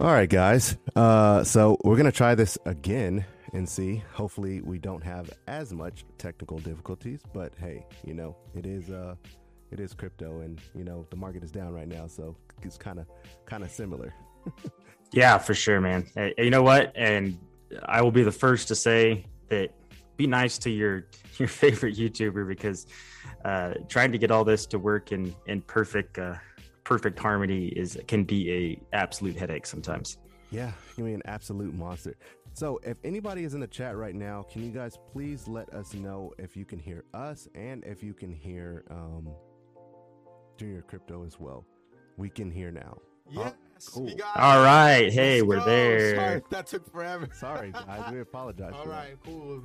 All right, guys. Uh, so we're gonna try this again and see. Hopefully, we don't have as much technical difficulties. But hey, you know, it is uh, it is crypto, and you know, the market is down right now, so it's kind of kind of similar. yeah, for sure, man. Hey, you know what? And I will be the first to say that be nice to your your favorite YouTuber because uh, trying to get all this to work in in perfect uh, perfect harmony is can be a absolute headache sometimes. Yeah, you mean an absolute monster. So, if anybody is in the chat right now, can you guys please let us know if you can hear us and if you can hear um, Junior Crypto as well? We can hear now. Yes. Oh, cool. All right. Hey, Let's we're go. there. Sorry, that took forever. Sorry, guys. We apologize. All right, that. cool.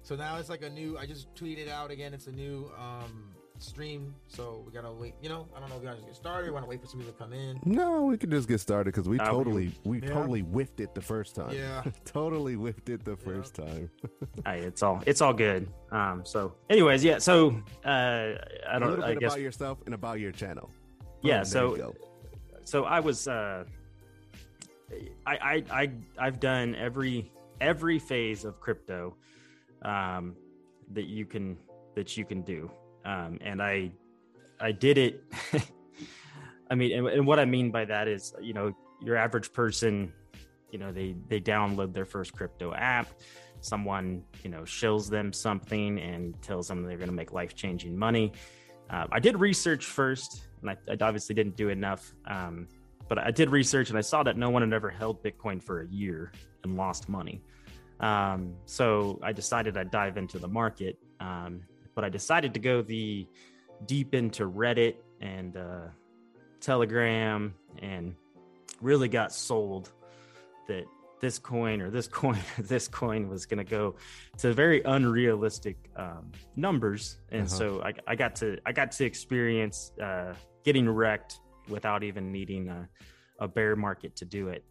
So now it's like a new. I just tweeted out again. It's a new um stream, so we gotta wait. You know, I don't know if you guys get started. Want to wait for some people to come in? No, we can just get started because we uh, totally, we yeah. totally whiffed it the first time. Yeah, totally whiffed it the first yeah. time. hey, it's all, it's all good. Um, so, anyways, yeah. So, uh, I don't. A little I bit guess, about yourself and about your channel. Yeah. Oh, so, so I was, uh, I, I, I, I've done every every phase of crypto, um, that you can that you can do um, and I I did it. I mean, and, and, what I mean by that is, you know, your average person, you know, they they download their first crypto app. Someone, you know, shills them something and tells them they're going to make life changing money. Uh, I did research first, and I, I obviously didn't do enough. Um, but I did research, and I saw that no one had ever held Bitcoin for a year and lost money. Um, so I decided I'd dive into the market. Um, but I decided to go the deep into Reddit and uh, Telegram and really got sold that this coin or this coin this coin was going to go to very unrealistic um, numbers. And uh-huh. so I, I, got to i got to experience uh, getting wrecked without even needing a, a bear market to do it.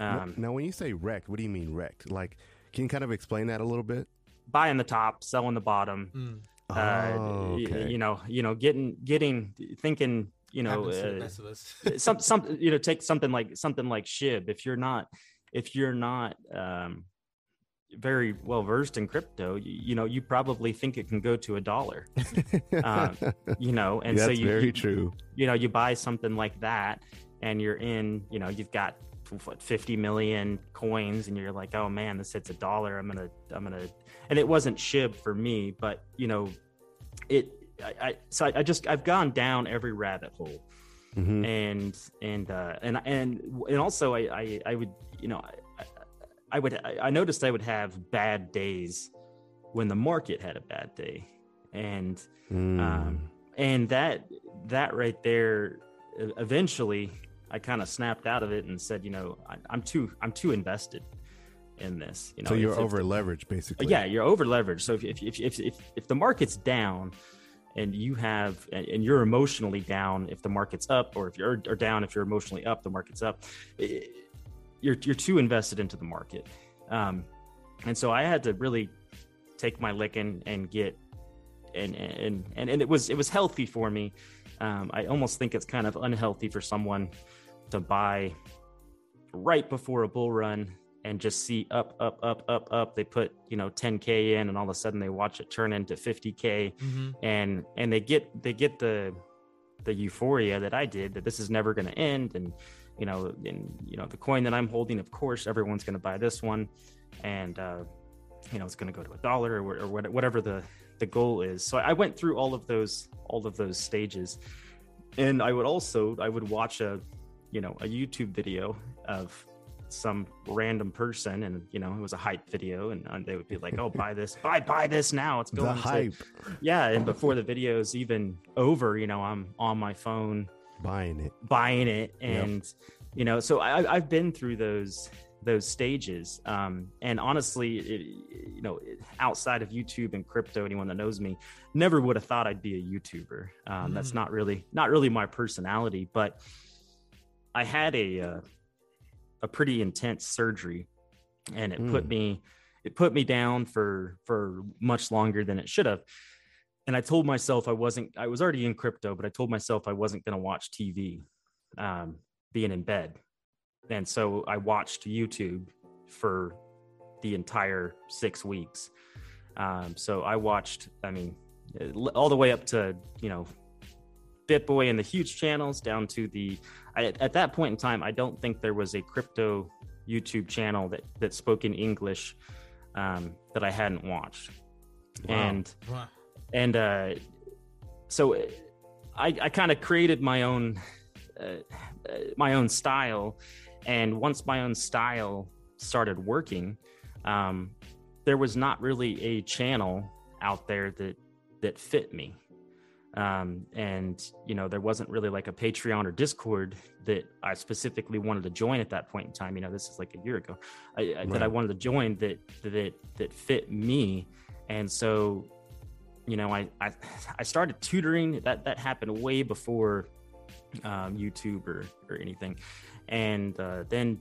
Um, now when you say wrecked what do you mean wrecked? Like can you kind of explain that a little bit buying the top, selling the bottom. Mm. Oh, uh, okay. you, know, you know, getting, getting, thinking, you know, uh, some, some, you know, take something like something like Shib. If you're not, if you're not um, very well versed in crypto, you, you, know, you probably think it can go to a dollar. uh, you know, and That's so you, very you, true. You know, you buy something like that, and you're in. You know, you've got what 50 million coins and you're like oh man this hits a dollar i'm gonna i'm gonna and it wasn't shib for me but you know it i, I so I, I, just i've gone down every rabbit hole mm-hmm. and and uh and and and also i i, I would you know I, I would i noticed i would have bad days when the market had a bad day and mm. um and that that right there eventually I kind of snapped out of it and said, you know, I, am too I'm too invested in this. You know, so you're over leveraged, basically. Yeah, you're over leveraged. So if if, if if if if the market's down, and you have and you're emotionally down if the market's up, or if you're or down if you're emotionally up, the market's up. It, you're you're too invested into the market, um, and so I had to really take my licking and get and and and and it was it was healthy for me. Um, I almost think it's kind of unhealthy for someone to buy right before a bull run and just see up, up, up, up, up. They put you know 10k in, and all of a sudden they watch it turn into 50k, mm-hmm. and and they get they get the the euphoria that I did that this is never going to end, and you know, and you know the coin that I'm holding, of course, everyone's going to buy this one, and uh, you know it's going to go to a dollar or, or whatever the the goal is. So I went through all of those all of those stages, and I would also I would watch a you know a youtube video of some random person and you know it was a hype video and, and they would be like oh buy this buy buy this now it's going the hype. to yeah and before the video is even over you know i'm on my phone buying it buying it and yep. you know so I, i've been through those those stages um, and honestly it, you know outside of youtube and crypto anyone that knows me never would have thought i'd be a youtuber um, mm. that's not really not really my personality but i had a uh, a pretty intense surgery and it mm. put me it put me down for for much longer than it should have. And i told myself i wasn't i was already in crypto but i told myself i wasn't going to watch tv um, being in bed. And so i watched youtube for the entire six weeks. Um, so i watched i mean all the way up to you know bitboy and the huge channels down to the I, at that point in time, I don't think there was a crypto YouTube channel that that spoke in English um, that I hadn't watched, wow. and wow. and uh, so I, I kind of created my own uh, uh, my own style, and once my own style started working, um, there was not really a channel out there that that fit me um, and you know there wasn't really like a patreon or discord that i specifically wanted to join at that point in time. You know this is like a year ago I, right. that i wanted to join that that that fit me. And so you know I, I i started tutoring. That that happened way before um, youtube or or anything. And uh, then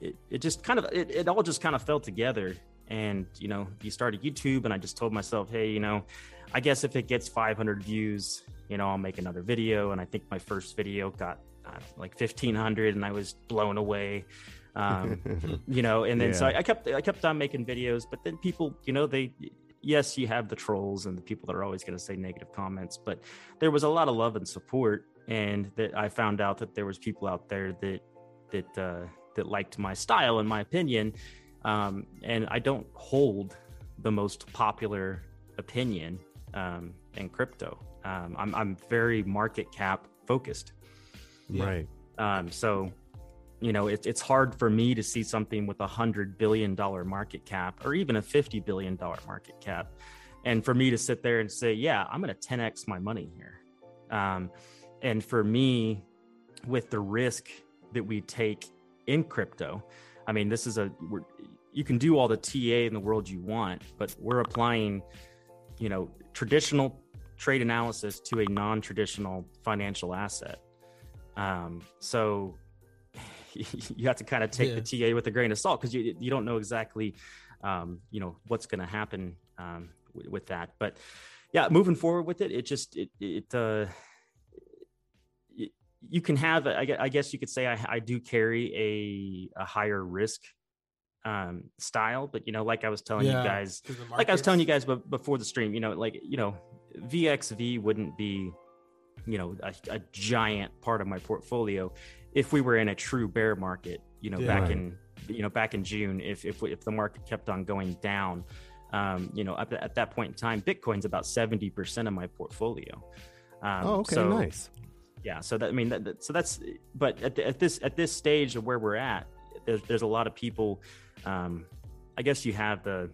it, it just kind of it, it all just kind of fell together and you know you started youtube and i just told myself hey you know I guess if it gets 500 views, you know, I'll make another video. And I think my first video got know, like 1500 and I was blown away. Um, you know, and then yeah. so I, I kept, I kept on making videos, but then people, you know, they, yes, you have the trolls and the people that are always going to say negative comments, but there was a lot of love and support. And that I found out that there was people out there that, that, uh, that liked my style and my opinion. Um, and I don't hold the most popular opinion um, in crypto. Um, I'm, I'm very market cap focused. Right. Um, so, you know, it, it's hard for me to see something with a hundred billion dollar market cap or even a fifty billion dollar market cap, and for me to sit there and say, "Yeah, I'm going to 10x my money here," um, and for me, with the risk that we take in crypto, I mean, this is a you can do all the TA in the world you want, but we're applying, you know, traditional trade analysis to a non-traditional financial asset. Um, so you have to kind of take yeah. the TA with a grain of salt because you you don't know exactly, um, you know, what's going to happen um, w- with that. But yeah, moving forward with it, it just it it uh, you can have I guess you could say I, I do carry a, a higher risk um, style. But you know, like I was telling yeah, you guys, like I was telling you guys b- before the stream, you know, like you know, VXV wouldn't be, you know, a, a giant part of my portfolio if we were in a true bear market. You know, yeah, back right. in you know back in June, if if if the market kept on going down. Um, you know, at, at that point in time, Bitcoin's about seventy percent of my portfolio. Um, oh, okay, so, nice. Yeah, so that I mean, that, that, so that's. But at, the, at this at this stage of where we're at, there's there's a lot of people um, I guess you have the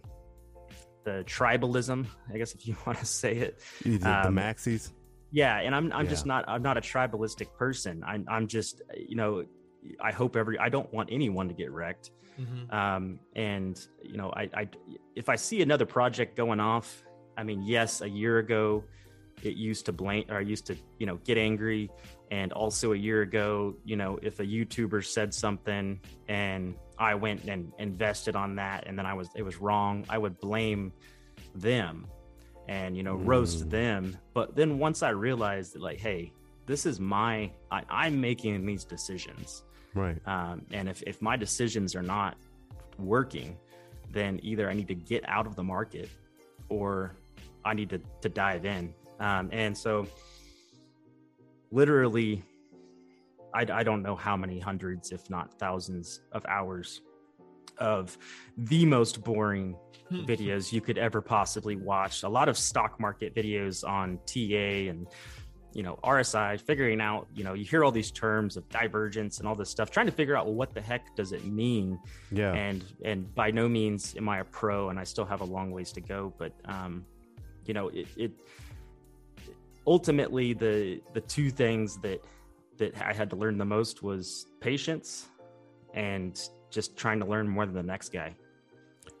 the tribalism, I guess if you want to say it. The, um, the maxis. Yeah, and I'm I'm yeah. just not I'm not a tribalistic person. I'm I'm just you know I hope every I don't want anyone to get wrecked. Mm-hmm. Um, and you know I I if I see another project going off, I mean yes, a year ago it used to blame or I used to you know get angry and also a year ago you know if a youtuber said something and i went and invested on that and then i was it was wrong i would blame them and you know mm. roast them. But then once i realized that like hey this is my I, am making these decisions. Right. Um, and if, if my decisions are not working then either i need to get out of the market or i need to, to dive in. Um, and so literally I, I don't know how many hundreds if not thousands of hours of the most boring hmm. videos you could ever possibly watch a lot of stock market videos on ta and you know RSI, figuring out you know you hear all these terms of divergence and all this stuff, trying to figure out well, what the heck does it mean. Yeah. And and by no means am I a pro, and I still have a long ways to go. But um, you know it, it ultimately the the two things that that I had to learn the most was patience and just trying to learn more than the next guy.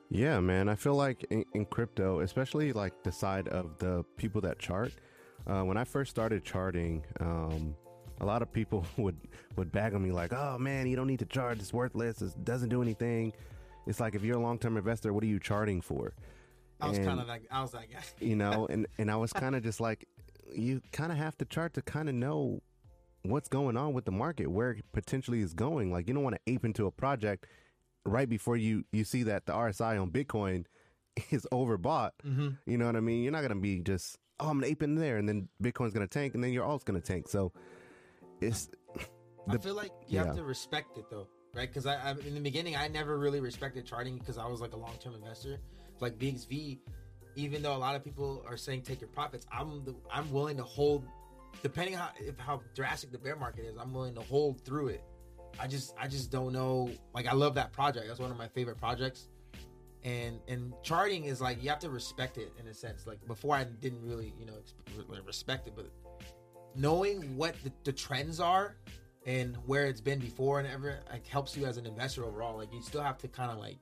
Yeah, man. I feel like in, in crypto, especially like the side of the people that chart, uh, when I first started charting, um, a lot of people would would bag on me like, "Oh man, you don't need to chart. It's worthless. It doesn't do anything." It's like if you're a long term investor, what are you charting for? I was kind of like, I was that guy. you know and and i was kind of just like you kind of have to chart to kind of know what's going on with the market where it potentially is going like you don't want to ape into a project right before you you see that the rsi on bitcoin is overbought Mm-hmm. you know what i mean you're not going to be just oh i'm gonna ape in there and then bitcoin's going to tank and then your alt's going to tank so it's I The- feel like you yeah. have to respect it though, right? Because I, I, in the beginning, I never really respected charting because I was like a long term investor. Like VXV, even though a lot of people are saying take your profits, I'm the, I'm willing to hold, depending how if how drastic the bear market is, I'm willing to hold through it. I just I just don't know. Like I love that project. That's one of my favorite projects. And and charting is like you have to respect it in a sense. Like before, I didn't really you know respect it, but knowing what the, the trends are and where it's been before and ever like helps you as an investor overall. Like you still have to kind of like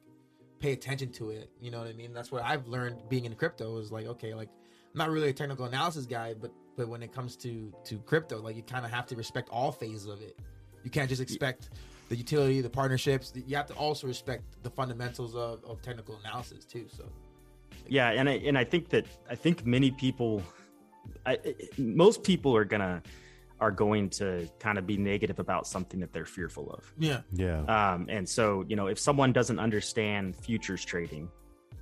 pay attention to it. You know what I mean? That's what I've learned being in crypto is like okay, like I'm not really a technical analysis guy, but but when it comes to to crypto, like you kind of have to respect all phases of it. You can't just expect the utility, the partnerships. You have to also respect the fundamentals of, of technical analysis too. So Yeah, and I, and I think that I think many people, I, most people are gonna are going to kind of be negative about something that they're fearful of. yeah, yeah Um, and so, you know, if someone doesn't understand futures trading,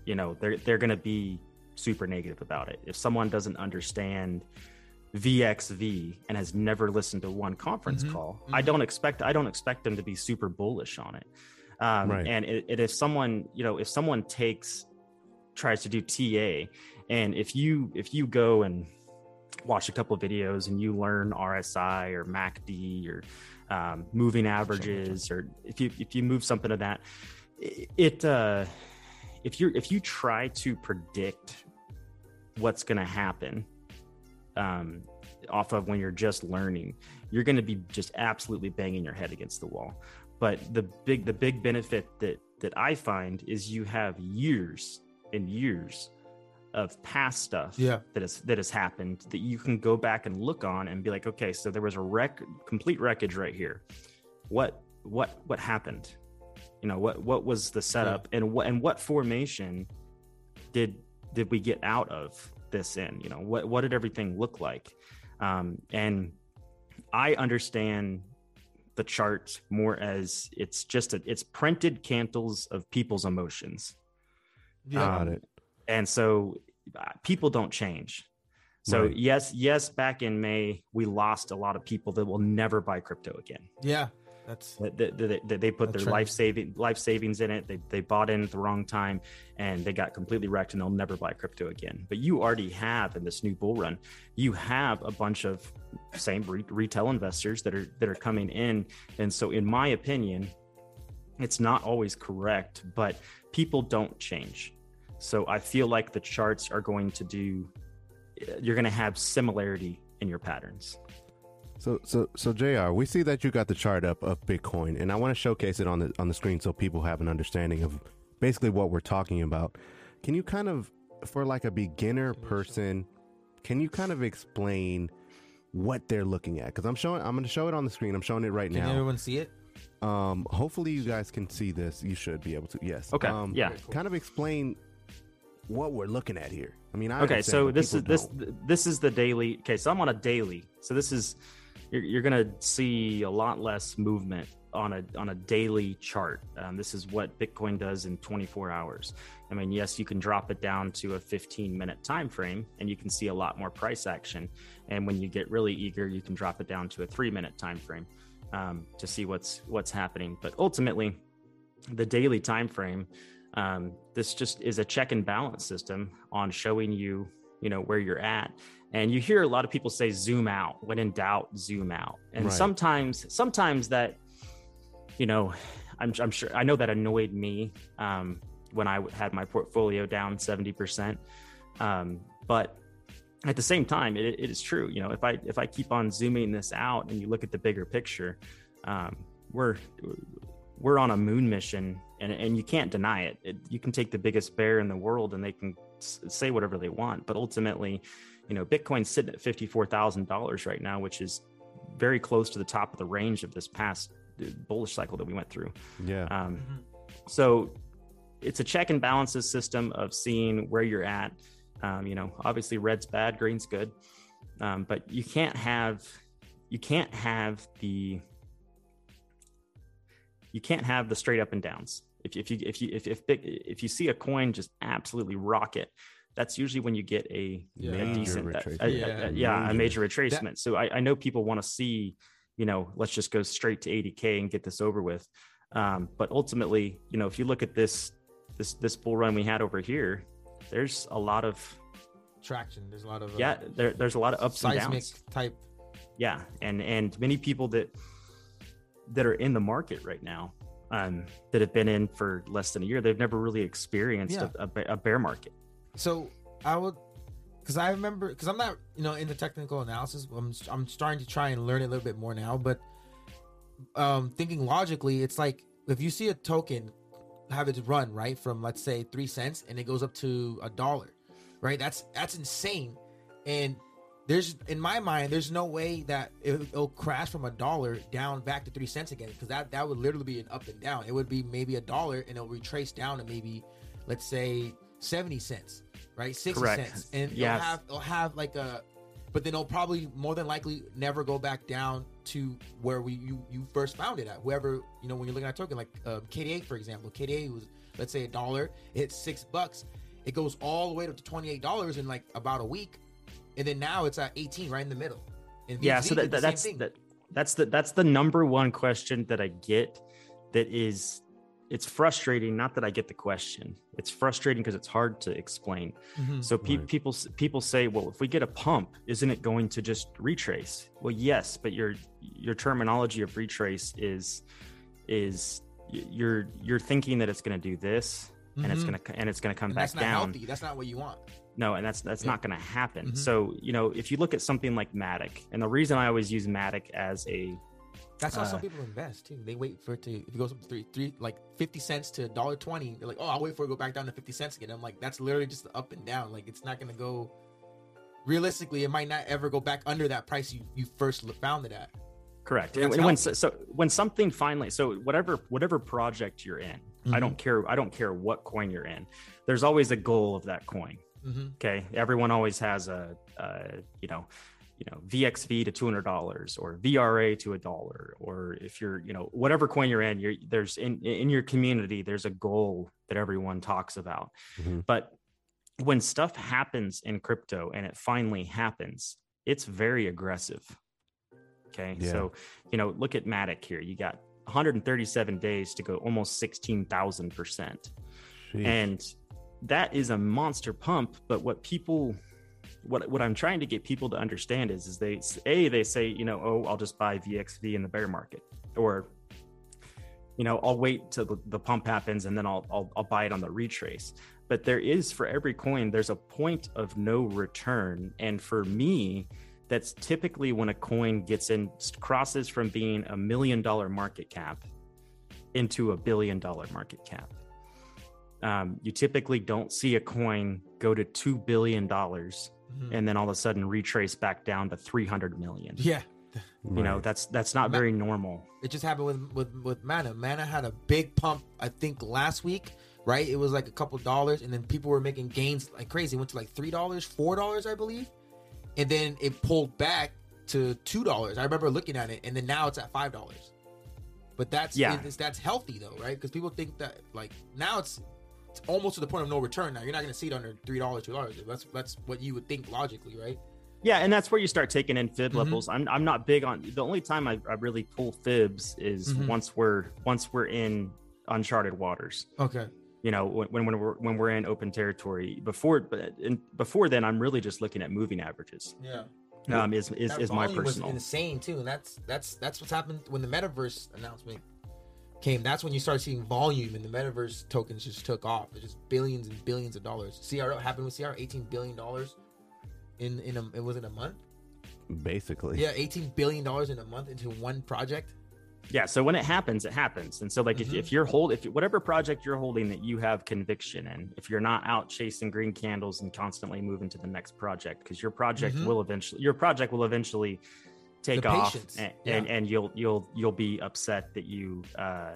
you know, they're they're going to be super negative about it. If someone doesn't understand VXV and has never listened to one conference Mhm, call, I mhm. don't expect I don't expect them to be super bullish on it. Um, Right. And it, it, if someone, you know, if someone takes tries to do TA, and if you if you go and watch a couple of videos and you learn RSI or MACD or um, moving averages, or if you if you move something of that, it uh, if you if you try to predict what's going to happen um, off of when you're just learning, you're going to be just absolutely banging your head against the wall. But the big the big benefit that that I find is you have years and years of past stuff Yeah. that has that has happened that you can go back and look on and be like, okay, so there was a wreck, complete wreckage right here. What what what happened? You know what what was the setup and what and what formation did did we get out of this in? You know what what did everything look like? Um, and I understand the chart more as it's just a, it's printed candles of people's emotions yeah, got um, it and so uh, people don't change so Right. yes yes back in may we lost a lot of people that will never buy crypto again yeah. That's they, they, they- put their right. life saving life savings in it they, they bought in at the wrong time and they got completely wrecked and they'll never buy crypto again but you already have in this new bull run you have a bunch of same re- retail investors that are that are coming in and so in my opinion it's not always correct but people don't change so i feel like the charts are going to do you're going to have similarity in your patterns So, so, so, Jr. We see that you got the chart up of Bitcoin, and I want to showcase it on the on the screen so people have an understanding of basically what we're talking about. Can you kind of, for like a beginner person, can you kind of explain what they're looking at? Because I'm showing, I'm going to show it on the screen. I'm showing it right can now. Can everyone see it? Um, hopefully you guys can see this. You should be able to. Yes. Okay, Um, yeah. Kind of explain what we're looking at here. I mean, I okay so this is this don't. this is the daily okay so i'm on a daily. So this is you're, you're gonna see a lot less movement on a on a daily chart. Um, this is what bitcoin does in 24 hours. I mean yes you can drop it down to a 15 minute time frame and you can see a lot more price action. And when you get really eager you can drop it down to a three minute time frame um, to see what's what's happening. But ultimately the daily time frame um, this just is a check and balance system on showing you you know where you're at. And you hear a lot of people say zoom out when in doubt zoom out. And Right. sometimes sometimes that you know I'm, I'm sure i know that annoyed me um, when i had my portfolio down 70% um, but at the same time it, it is true you know if i if i keep on zooming this out and you look at the bigger picture um, we're we're on a moon mission and, and you can't deny it. it you can take the biggest bear in the world and they can s- say whatever they want but ultimately you know bitcoin's sitting at $54000 right now which is very close to the top of the range of this past uh, bullish cycle that we went through Yeah. um, Mhm. so it's a check and balances system of seeing where you're at. Um, you know, obviously red's bad, green's good, um, but you can't have you can't have the you can't have the straight up and downs. If, if you if you if if if you see a coin just absolutely rocket, that's usually when you get a, Yeah. a decent, a- retracement. a- a- Yeah. yeah, a Major. major retracement. so I, I know people want to see, you know, let's just go straight to 80k and get this over with. Um, but ultimately, you know, if you look at this this this bull run we had over here, there's a lot of Traction. There's a lot of uh, yeah, there, there's a lot of ups and seismic downs. type. Yeah, and and many people that that are in the market right now, um, that have been in for less than a year, they've never really experienced Yeah. a, a, a bear market. So I would, because I remember, because I'm not, you know, into technical analysis. I'm I'm starting to try and learn it a little bit more now. But um, thinking logically, it's like if you see a token have its run right from let's say three cents and it goes up to a dollar, right? That's that's insane. And there's in my mind, there's no way that it, it'll crash from a dollar down back to three cents again because that that would literally be an up and down. It would be maybe a dollar and it'll retrace down to maybe let's say 70 cents, right? 60 Correct. cents. And Yes. it'll have it'll have like a but then it'll probably more than likely never go back down to where we you, you first found it at. Whoever, you know, when you're looking at a token like um, KDA for example, KDA was let's say a dollar, it's 6 bucks. It goes all the way up to $28 in like about a week. And then now it's at 18 right in the middle. And yeah so did that, that that's that that's the that's the number one question that i get that is it's frustrating not that i get the question it's frustrating because it's hard to explain Mhm. so pe- Right. people people say well if we get a pump isn't it going to just retrace well yes but your your terminology of retrace is is you're you're thinking that it's going to do this and it's Mhm. going to and it's going to come And back that's not down healthy. That's not what you want. No, and that's that's Yeah. not going to happen. Mhm. So you know, if you look at something like Matic, and the reason I always use Matic as a That's how some Uh, people invest too. They wait for it to if it goes up to three three like fifty cents to dollar twenty. They're like, oh, I'll wait for it to go back down to fifty cents again. I'm like, that's literally just the up and down. Like it's not gonna go. Realistically, it might not ever go back under that price you you first found it at. correct, That's and when healthy. so when something finally so whatever whatever project you're in, I Mhm. don't care I don't care what coin you're in. There's always a goal of that coin. Mm-hmm. Okay, everyone always has a, uh you know. You know, VXV to two hundred dollars, or VRA to a dollar, or if you're, you know, whatever coin you're in, you're there's in in your community, there's a goal that everyone talks about. Mhm. But when stuff happens in crypto and it finally happens, it's very aggressive. Okay. Yeah. So, you know, look at Matic here. You got 137 days to go almost 16,000%. And that is a monster pump. But what people, what, what I'm trying to get people to understand is, is they, A, they say, you know, oh, I'll just buy VXV in the bear market. Or, you know, I'll wait till the, the pump happens and then I'll, I'll, I'll buy it on the retrace. But there is for every coin, there's a point of no return. And for me, that's typically when a coin gets in, crosses from being a million dollar market cap into a billion dollar market cap. Um, you typically don't see a coin go to two billion dollars Mhm. and then all of a sudden retrace back down to 300 million. Yeah, You know, that's that's not Ma- very normal. it just happened with with with Mana. Mana had a big pump, I think, last week. Right, it was like a couple dollars, and then people were making gains like crazy. It went to like three dollars, four dollars, I believe, and then it pulled back to two dollars. I remember looking at it, and then now it's at five dollars. But that's Yeah. it's, that's healthy though, right? Because people think that like now it's it's almost to the point of no return. Now you're not going to see it under three dollars, two dollars. That's that's what you would think logically, right? Yeah, and that's where you start taking in fib Mhm. levels. I'm I'm not big on the only time I, I really pull fibs is Mhm. once we're once we're in uncharted waters. Okay. you know when, when we're when we're in open territory before but in, before then i'm really just looking at moving averages Yeah. um is is, That is my personal insane too, and that's that's that's what's happened when the metaverse announcement came. That's when you start seeing volume, and the metaverse tokens just took off. It's just billions and billions of dollars. CRO happened with CR, eighteen billion dollars in in a it was in a month. Basically. Yeah, eighteen billion dollars in a month into one project. yeah so when it happens it happens and so like Mhm. if, if you're hold if whatever project you're holding that you have conviction in if you're not out chasing green candles and constantly moving to the next project because your project Mhm. will eventually your project will eventually take The off and, yeah. and and you'll you'll you'll be upset that you uh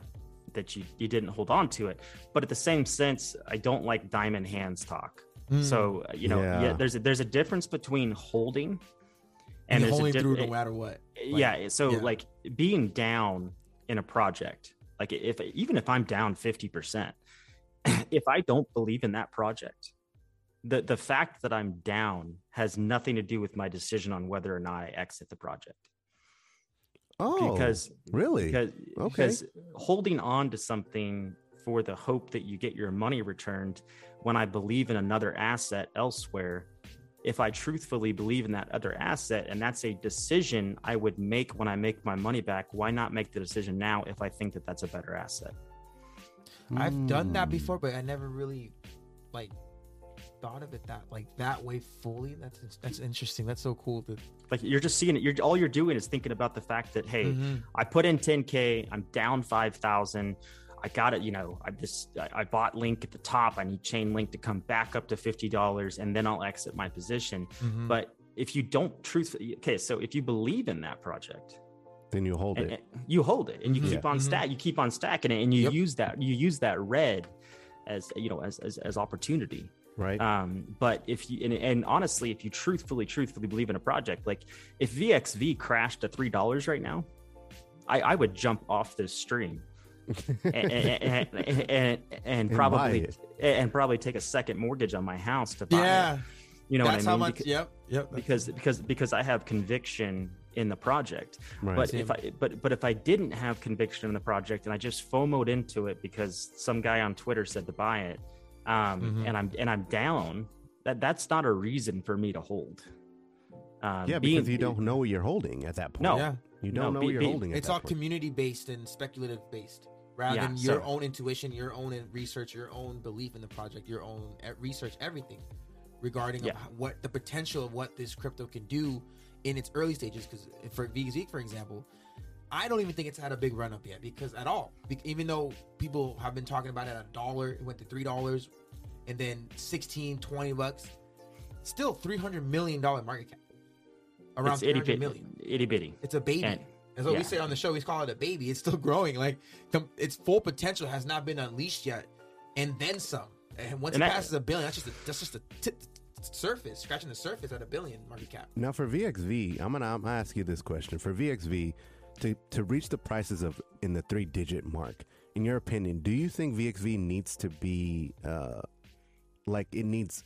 that you you didn't hold on to it but at the same sense i don't like diamond hands talk so uh, you know Yeah. yeah. there's a there's a difference between holding and there's a holding diff- through no matter what. Like, yeah so yeah. like being down in a project like if even if i'm down 50% if i don't believe in that project the the fact that i'm down has nothing to do with my decision on whether or not i exit the project Oh, because really? because, Okay. because holding on to something for the hope that you get your money returned when I believe in another asset elsewhere, if I truthfully believe in that other asset and that's a decision I would make when I make my money back, why not make the decision now if I think that that's a better asset? I've done that Hmm. before, but I never really like thought of it that like that way fully. That's that's interesting. That's so cool. To, Like you're just seeing it. You're all you're doing is thinking about the fact that hey, Mhm. I put in 10k. I'm down five thousand. I got it. You know, I just I, I bought Link at the top. I need Chainlink to come back up to fifty dollars, and then I'll exit my position. Mhm. But if you don't truthfully, okay, so if you believe in that project, Then you hold and, it. and you hold it, and you Mhm. keep on Mhm. stack, you keep on stacking it, and you Yep. use that you use that red as you know as as, as opportunity. Right? Um, but if you and, and honestly, if you truthfully, truthfully believe in a project, like if VXV crashed to three dollars right now, I, I would jump off this stream and, and, and, and, and probably it. and probably take a second mortgage on my house to buy yeah, it. You know that's what I how mean? much. Beca- yep, yep. because because because I have conviction in the project. right. But Same. if I but but if I didn't have conviction in the project and I just FOMOed into it because some guy on Twitter said to buy it, um, Mhm. and I'm and I'm down, that that's not a reason for me to hold. Um, yeah, being- because you don't know what you're holding at that point. No. yeah, You don't No, know be- what you're be- holding at it's that all community based and speculative based, rather Yeah, than your so- own intuition, your own research, your own belief in the project, your own uh, research, everything regarding Yeah. what the potential of what this crypto can do in its early stages. Because for VZeek, for example, I don't even think it's had a big run up yet because at all. Even though people have been talking about it at a dollar, it went to three dollars, and then 16, 20 bucks. Still, three hundred million dollar market cap. Around it's three itty bitty, million. itty bitty. It's a baby. And- As what yeah. we say on the show, we call it a baby. It's still growing. Like its full potential has not been unleashed yet, and then some. And once And it that- passes a billion, that's just a, that's just a tip, surface, scratching the surface at a billion market cap. Now for VXV, I'm gonna, I'm gonna ask you this question. For VXV, to to reach the prices of in the three digit mark, in your opinion, do you think VXV needs to be uh, like it needs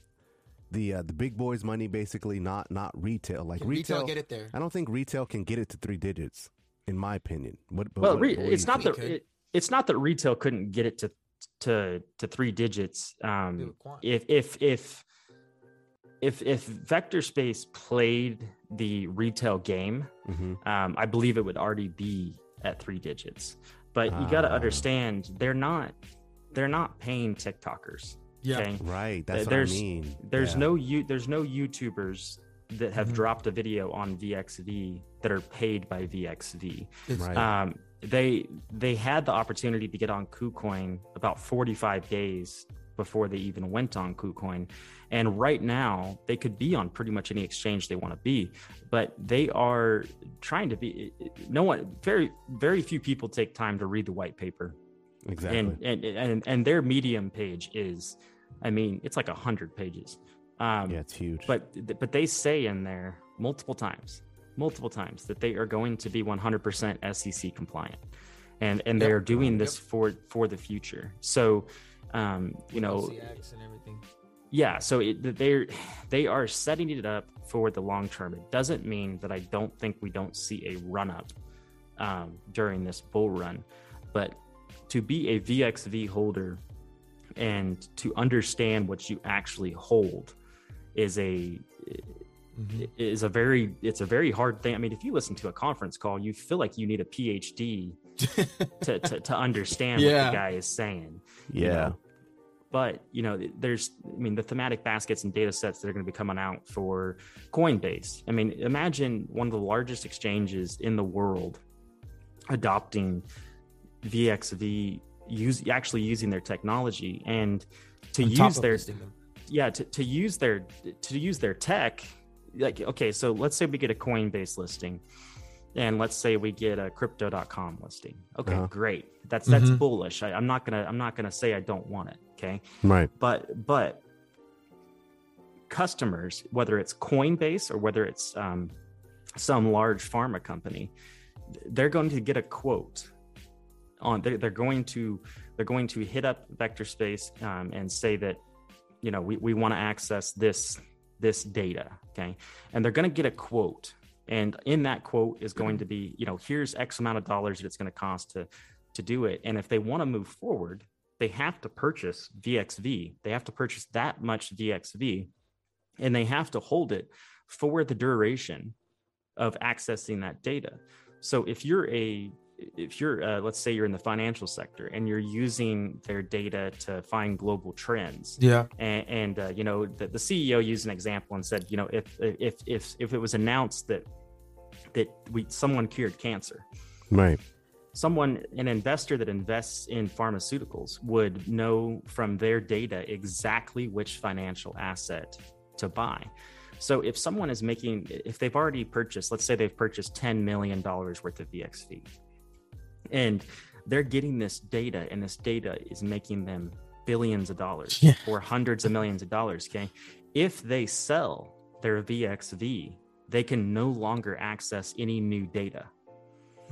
the uh, the big boys money, basically, not not retail. Like retail, retail get it there? I don't think retail can get it to three digits, in my opinion. What, but well, what- re- what it's not think? that it, it's not that retail couldn't get it to to to three digits. Um, if if if if if Vector Space played the retail game, Mhm. um, I believe it would already be at three digits. But you got to Ah. understand, they're not they're not paying TikTokers. Yeah. Okay? Right, that's what there's I mean. there's Yeah. no you there's no YouTubers that have Mhm. dropped a video on VXV that are paid by VXV. Right. Um, they they had the opportunity to get on KuCoin about 45 days before they even went on KuCoin, and right now they could be on pretty much any exchange they want to be, but they are trying to be. No one, very very few people take time to read the white paper, exactly. and and and and their Medium page is, I mean, it's like a hundred pages. Um, yeah, it's huge. but but they say in there multiple times multiple times that they are going to be 100% SEC compliant and and Yep. they're doing Yep. this for for the future so um you know and everything. yeah so it, they're they are setting it up for the long term it doesn't mean that i don't think we don't see a run up um, during this bull run but to be a vxv holder and to understand what you actually hold is a Mhm. is a very it's a very hard thing. I mean, if you listen to a conference call, you feel like you need a PhD to to, to understand what the guy is saying. you Yeah. know? But you know, there's I mean the thematic baskets and data sets that are going to be coming out for Coinbase. I mean, imagine one of the largest exchanges in the world adopting VXV use actually using their technology and to On use their yeah to, to use their to use their tech like okay so let's say we get a coinbase listing and let's say we get a crypto.com listing okay Uh-huh. great that's that's Mhm. bullish I, i'm not gonna i'm not gonna say i don't want it okay Right. but but customers whether it's coinbase or whether it's um, some large pharma company they're going to get a quote on they're, they're going to they're going to hit up vector space um, and say that you know we, we want to access this this data okay and they're going to get a quote and in that quote is going to be you know here's x amount of dollars that it's going to cost to to do it. And if they want to move forward they have to purchase vxv they have to purchase that much vxv and they have to hold it for the duration of accessing that data. So if you're a if you're uh, let's say you're in the financial sector and you're using their data to find global trends Yeah. and, and uh, you know the, the ceo used an example and said you know if if if if it was announced that that we someone cured cancer Right. someone an investor that invests in pharmaceuticals would know from their data exactly which financial asset to buy so if someone is making if they've already purchased let's say they've purchased 10 million dollars worth of vxv and they're getting this data and this data is making them billions of dollars Yeah. or hundreds of millions of dollars okay if they sell their vxv they can no longer access any new data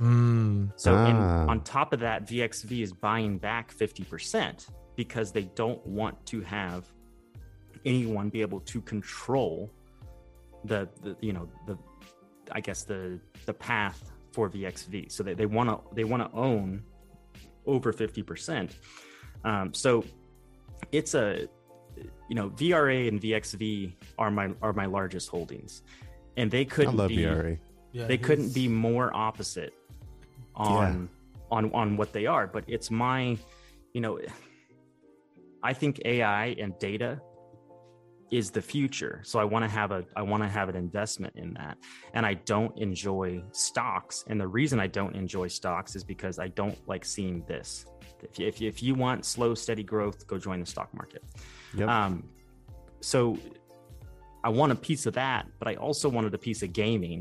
Mm. so and Ah. on top of that, VXV is buying back 50% because they don't want to have anyone be able to control the, the you know the I guess the the path for VXV. So they, they want to they want to own over 50%. Um, so it's a you know VRA and VXV are my are my largest holdings, and they couldn't love be VRA. Yeah, they couldn't be more opposite on on on what they are. But it's my you know i think ai and data is the future. So i want to have a i want to have an investment in that. And i don't enjoy stocks. And the reason i don't enjoy stocks is because i don't like seeing this. If you, if you, if you want slow steady growth go join the stock market. Yep. um so i want a piece of that but i also wanted a piece of gaming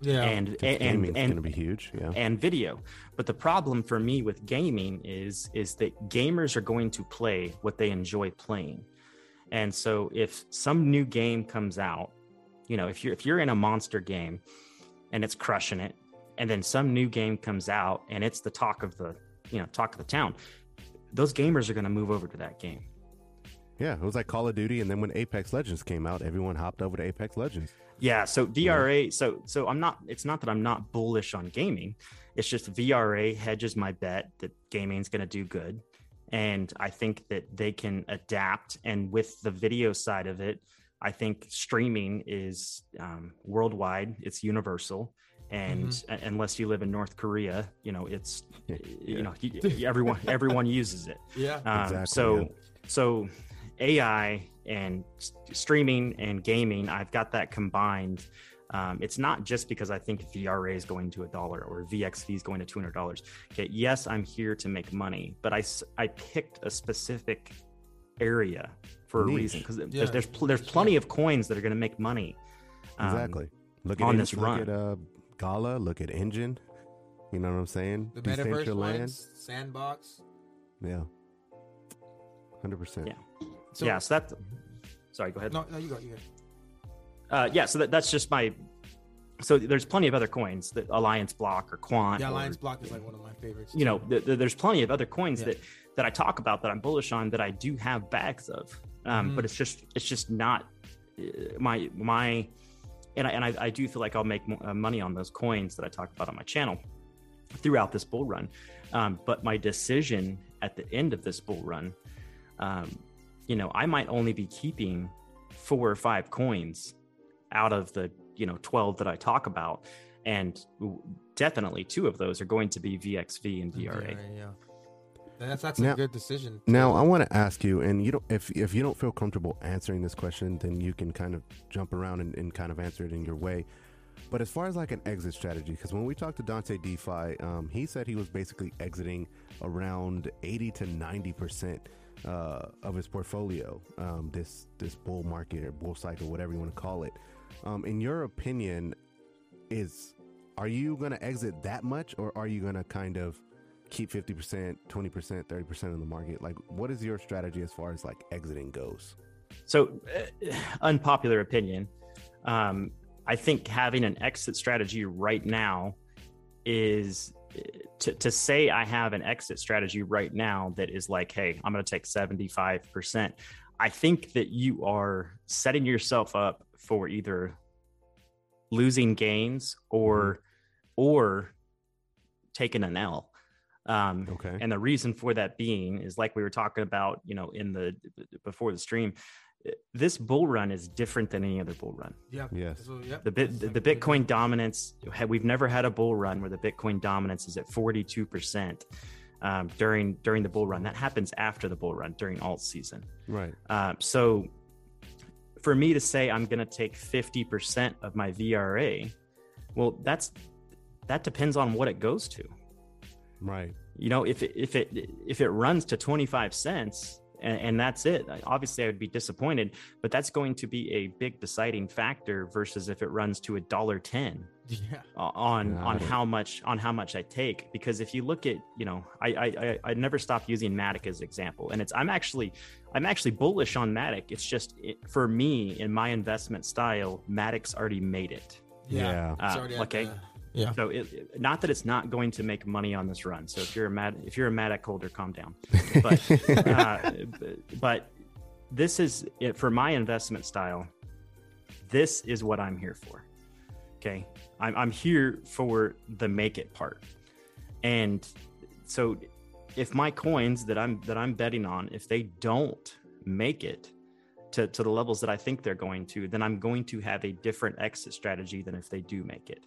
Yeah. and and Gaming's and, going to be huge. Yeah. and video. But the problem for me with gaming is is that gamers are going to play what they enjoy playing. And so if some new game comes out, you know, if you're if you're in a monster game and it's crushing it, and then some new game comes out and it's the talk of the, you know, talk of the town, those gamers are going to move over to that game. Yeah. It was like Call of Duty, and then when Apex Legends came out, everyone hopped over to Apex Legends. Yeah, so VRA, so so I'm not. It's not that I'm not bullish on gaming. It's just VRA hedges my bet that gaming's going to do good, and I think that they can adapt. And with the video side of it, I think streaming is um, worldwide. It's universal, and uh, unless you live in North Korea, you know it's you know you- everyone everyone uses it. yeah. Um, Exactly, so, yeah. so AI and s- streaming and gaming, I've got that combined. Um, it's not just because I think VRA is going to a dollar or VXV is going to two hundred dollars. Okay, yes, I'm here to make money, but I I picked a specific area for a reason because Yeah, there's there's, pl- there's plenty of coins that are going to make money. um, Exactly. Look at on En- this look run. at uh, Gala. Look at Engine. You know what I'm saying? The metaverse Decentraland. ones, sandbox. Yeah. Hundred percent. Yeah. So, yeah, so that. Sorry, go ahead. No, no, you go. You go. Uh, yeah, so that, that's just my. So there's plenty of other coins that Alliance Block or Quant. Yeah, or- Alliance Block is like one of my favorites. you know too. th- th- there's plenty of other coins Yeah. that that i talk about that i'm bullish on that i do have bags of um, Mhm. but it's just it's just not uh, my my and I, and I, I do feel like i'll make uh, money on those coins that i talk about on my channel throughout this bull run um, but my decision at the end of this bull run um, you know, I might only be keeping four or five coins out of the you know 12 that I talk about, and definitely two of those are going to be VXV and VRA. yeah. That's that's a good decision. Now I want to ask you, and you don't if if you don't feel comfortable answering this question, then you can kind of jump around and, and kind of answer it in your way. But as far as like an exit strategy, because when we talked to Dante DeFi, um, he said he was basically exiting around eighty to ninety percent uh, of his portfolio um, this this bull market or bull cycle, whatever you want to call it. Um, in your opinion, is are you going to exit that much, or are you going to kind of keep 50%, 20%, 30% of the market? Like, what is your strategy as far as like exiting goes? So, uh, unpopular opinion. Um, I think having an exit strategy right now is to, to say I have an exit strategy right now that is like, hey, I'm going to take 75%. I think that you are setting yourself up for either losing gains or or taking an L. Um, Okay. and the reason for that being is like we were talking about, you know, in the before the stream, this bull run is different than any other bull run. Yeah. Yes. So, yep, The bit the, the Bitcoin dominance, we've never had a bull run where the Bitcoin dominance is at 42% um, during during the bull run. That happens after the bull run during alt season. Right. Um, so for me to say I'm going to take 50% of my VRA, well, that's that depends on what it goes to. Right. You know, if it, if it if it runs to 25 cents and, and that's it, obviously I would be disappointed, but that's going to be a big deciding factor versus if it runs to a dollar 10 Yeah. on Got on it. how much on how much I take because if you look at you know I I I, I never stop using Matic as an example and it's I'm actually I'm actually bullish on Matic it's just it, for me in my investment style Matic's already made it Yeah. It's Uh, already okay. the- yeah. so it, not that it's not going to make money on this run so if you're a Mat if you're a Matic holder calm down but uh, but this is it for my investment style. This is what I'm here for. Okay, I'm I'm here for the make it part, and so if my coins that I'm that I'm betting on, if they don't make it to to the levels that I think they're going to, then I'm going to have a different exit strategy than if they do make it.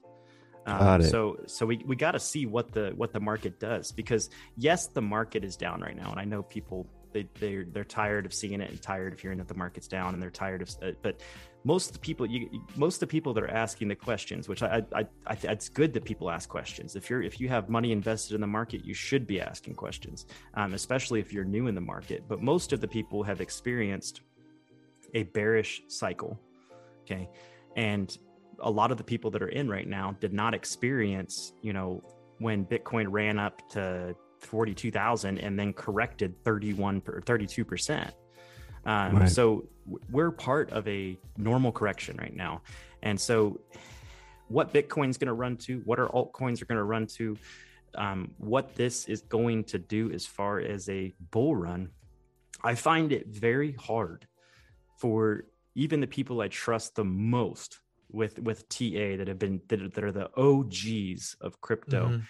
Um, Got it. So so we, we got to see what the what the market does because yes, the market is down right now, and I know people they they're they're tired of seeing it and tired of hearing that the market's down, and they're tired of. Uh, but most of the people, you most of the people that are asking the questions, which I I, I it's good that people ask questions. If you're if you have money invested in the market, you should be asking questions, um, especially if you're new in the market. But most of the people have experienced a bearish cycle, okay, and a lot of the people that are in right now did not experience, you know, when Bitcoin ran up to 42,000 and then corrected 31 or 32%. Um, Right. So we're part of a normal correction right now. And so what Bitcoin's going to run to, what our altcoins are going to run to, um, what this is going to do as far as a bull run, I find it very hard for even the people I trust the most with with TA that have been that are, that are the OGs of crypto. Mhm.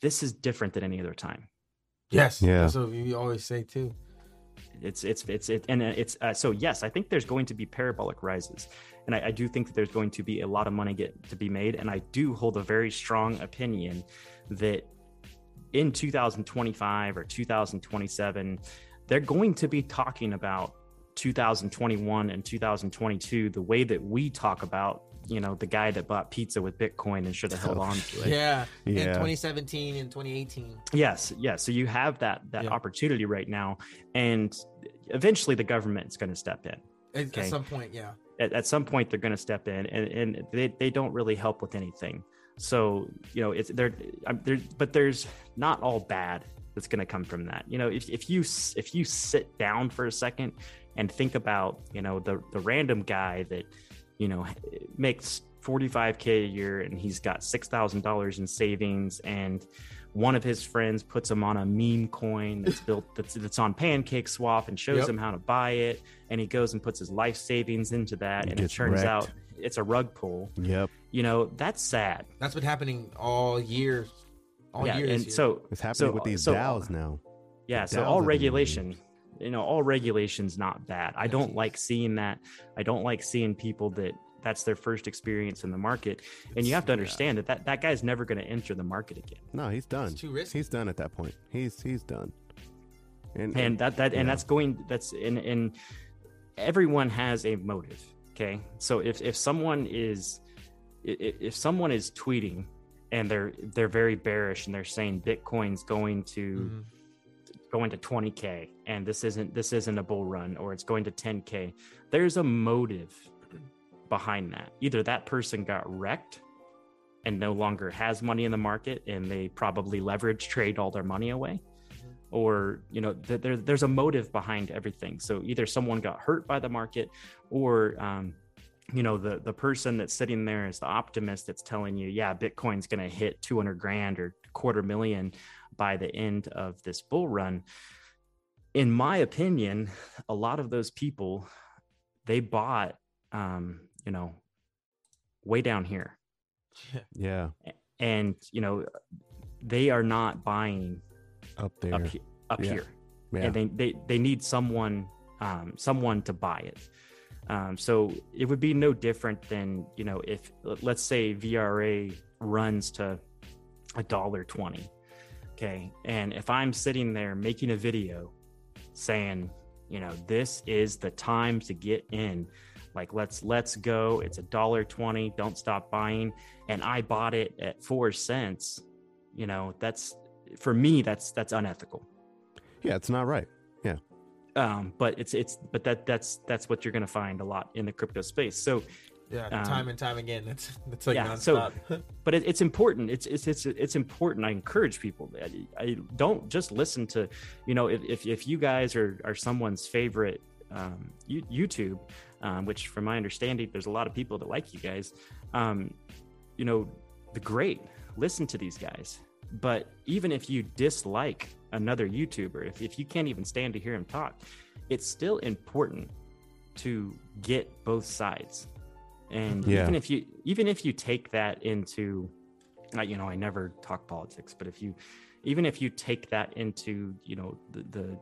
This is different than any other time. Yes. Yeah. So what we always say too. It's it's it's it and it's uh, so yes, I think there's going to be parabolic rises, and I, I do think that there's going to be a lot of money get to be made, and I do hold a very strong opinion that in 2025 or 2027, they're going to be talking about 2021 and 2022 the way that we talk about you know the guy that bought pizza with bitcoin and should have held Oh, on to it Yeah. In Yeah. 2017 and 2018. Yes, yes. So you have that that Yeah. opportunity right now, and eventually the government's going to step in. At, Okay. at some point, yeah. At, at some point, they're going to step in, and, and they, they don't really help with anything. So you know, it's they're, I'm- but there's not all bad that's going to come from that. You know, if if you if you sit down for a second and think about you know the the random guy that you know makes 45k a year and he's got $6000 in savings and one of his friends puts him on a meme coin that's built that's, that's on pancake swap and shows Yep. him how to buy it and he goes and puts his life savings into that He and it turns wrecked. out it's a rug pull Yep. you know that's sad That's been happening all year. All yeah year. this and year. so It's happening So- with these so- DAOs now. yeah The so DAOs all regulation you know all regulations not bad i don't like seeing that i don't like seeing people that that's their first experience in the market and you have to understand that, that that guy's never going to enter the market again No, he's done. It's too risky. He's done at that point. He's he's done. And and that that and that's going that's in in everyone has a motive okay so if if someone is i- i- if someone is tweeting and they're they're very bearish and they're saying bitcoin's going to Mhm. Going to 20k and this isn't this isn't a bull run or it's going to 10k there's a motive behind that. Either that person got wrecked and no longer has money in the market and they probably leverage trade all their money away or you know th- there, there's a motive behind everything. So either someone got hurt by the market or um, you know the the person that's sitting there is the optimist that's telling you yeah bitcoin's going to hit 200 grand or quarter million by the end of this bull run in my opinion a lot of those people they bought um, you know way down here yeah, and you know they are not buying up there. up, up Yeah. here yeah. and they, they they need someone um, someone to buy it um, so it would be no different than you know if let's say vra runs to a dollar 20 okay and if i'm sitting there making a video saying you know this is the time to get in like let's let's go it's a dollar 20 don't stop buying and i bought it at four cents you know that's for me that's that's unethical yeah, it's not right. Yeah. Um, but it's it's but that that's that's what you're going to find a lot in the crypto space so Yeah, Um, time and time again. That's it's like yeah, so- but it, it's important it's, it's it's it's important i encourage people I, I don't just listen to you know if, if, if you guys are are someone's favorite um, youtube um, which from my understanding there's a lot of people that like you guys um, you know the great listen to these guys but even if you dislike another youtuber if, if you can't even stand to hear him talk it's still important to get both sides and Yeah. even if you even if you take that into uh, you know i never talk politics but if you even if you take that into you know the the,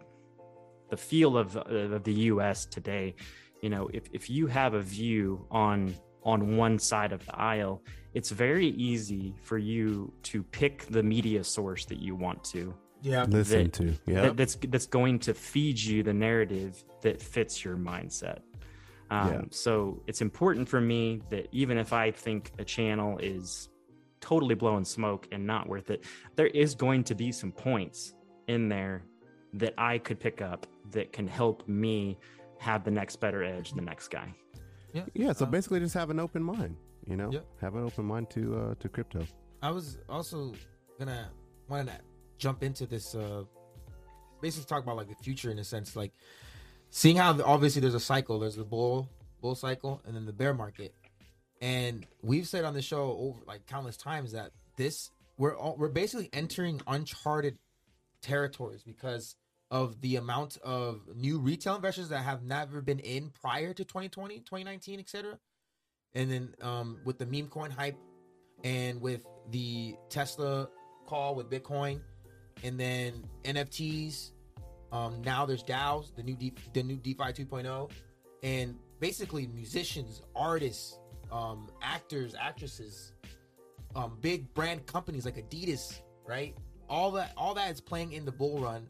the feel of, of the us today you know if, if you have a view on on one side of the aisle it's very easy for you to pick the media source that you want to yeah, Listen that- to yeah. that, that's that's going to feed you the narrative that fits your mindset. Um, Yeah. So it's important for me that even if I think a channel is totally blowing smoke and not worth it, there is going to be some points in there that I could pick up that can help me have the next better edge, the next guy. yeah, yeah. So Uh, basically, just have an open mind. You know, Yep. have an open mind to uh, to crypto. I was also gonna want to jump into this. uh Basically, talk about like the future in a sense, like seeing how the, obviously there's a cycle. There's the bull bull cycle, and then the bear market. And we've said on the show over like countless times that this we're all, we're basically entering uncharted territories because of the amount of new retail investors that have never been in prior to 2020, 2019, etc. And then um, with the meme coin hype and with the Tesla call with Bitcoin, and then NFTs. Um, now there's DAOs, the new D- the new DeFi 2.0, and basically musicians, artists, um, actors, actresses, um, big brand companies like Adidas, right? All that all that is playing in the bull run,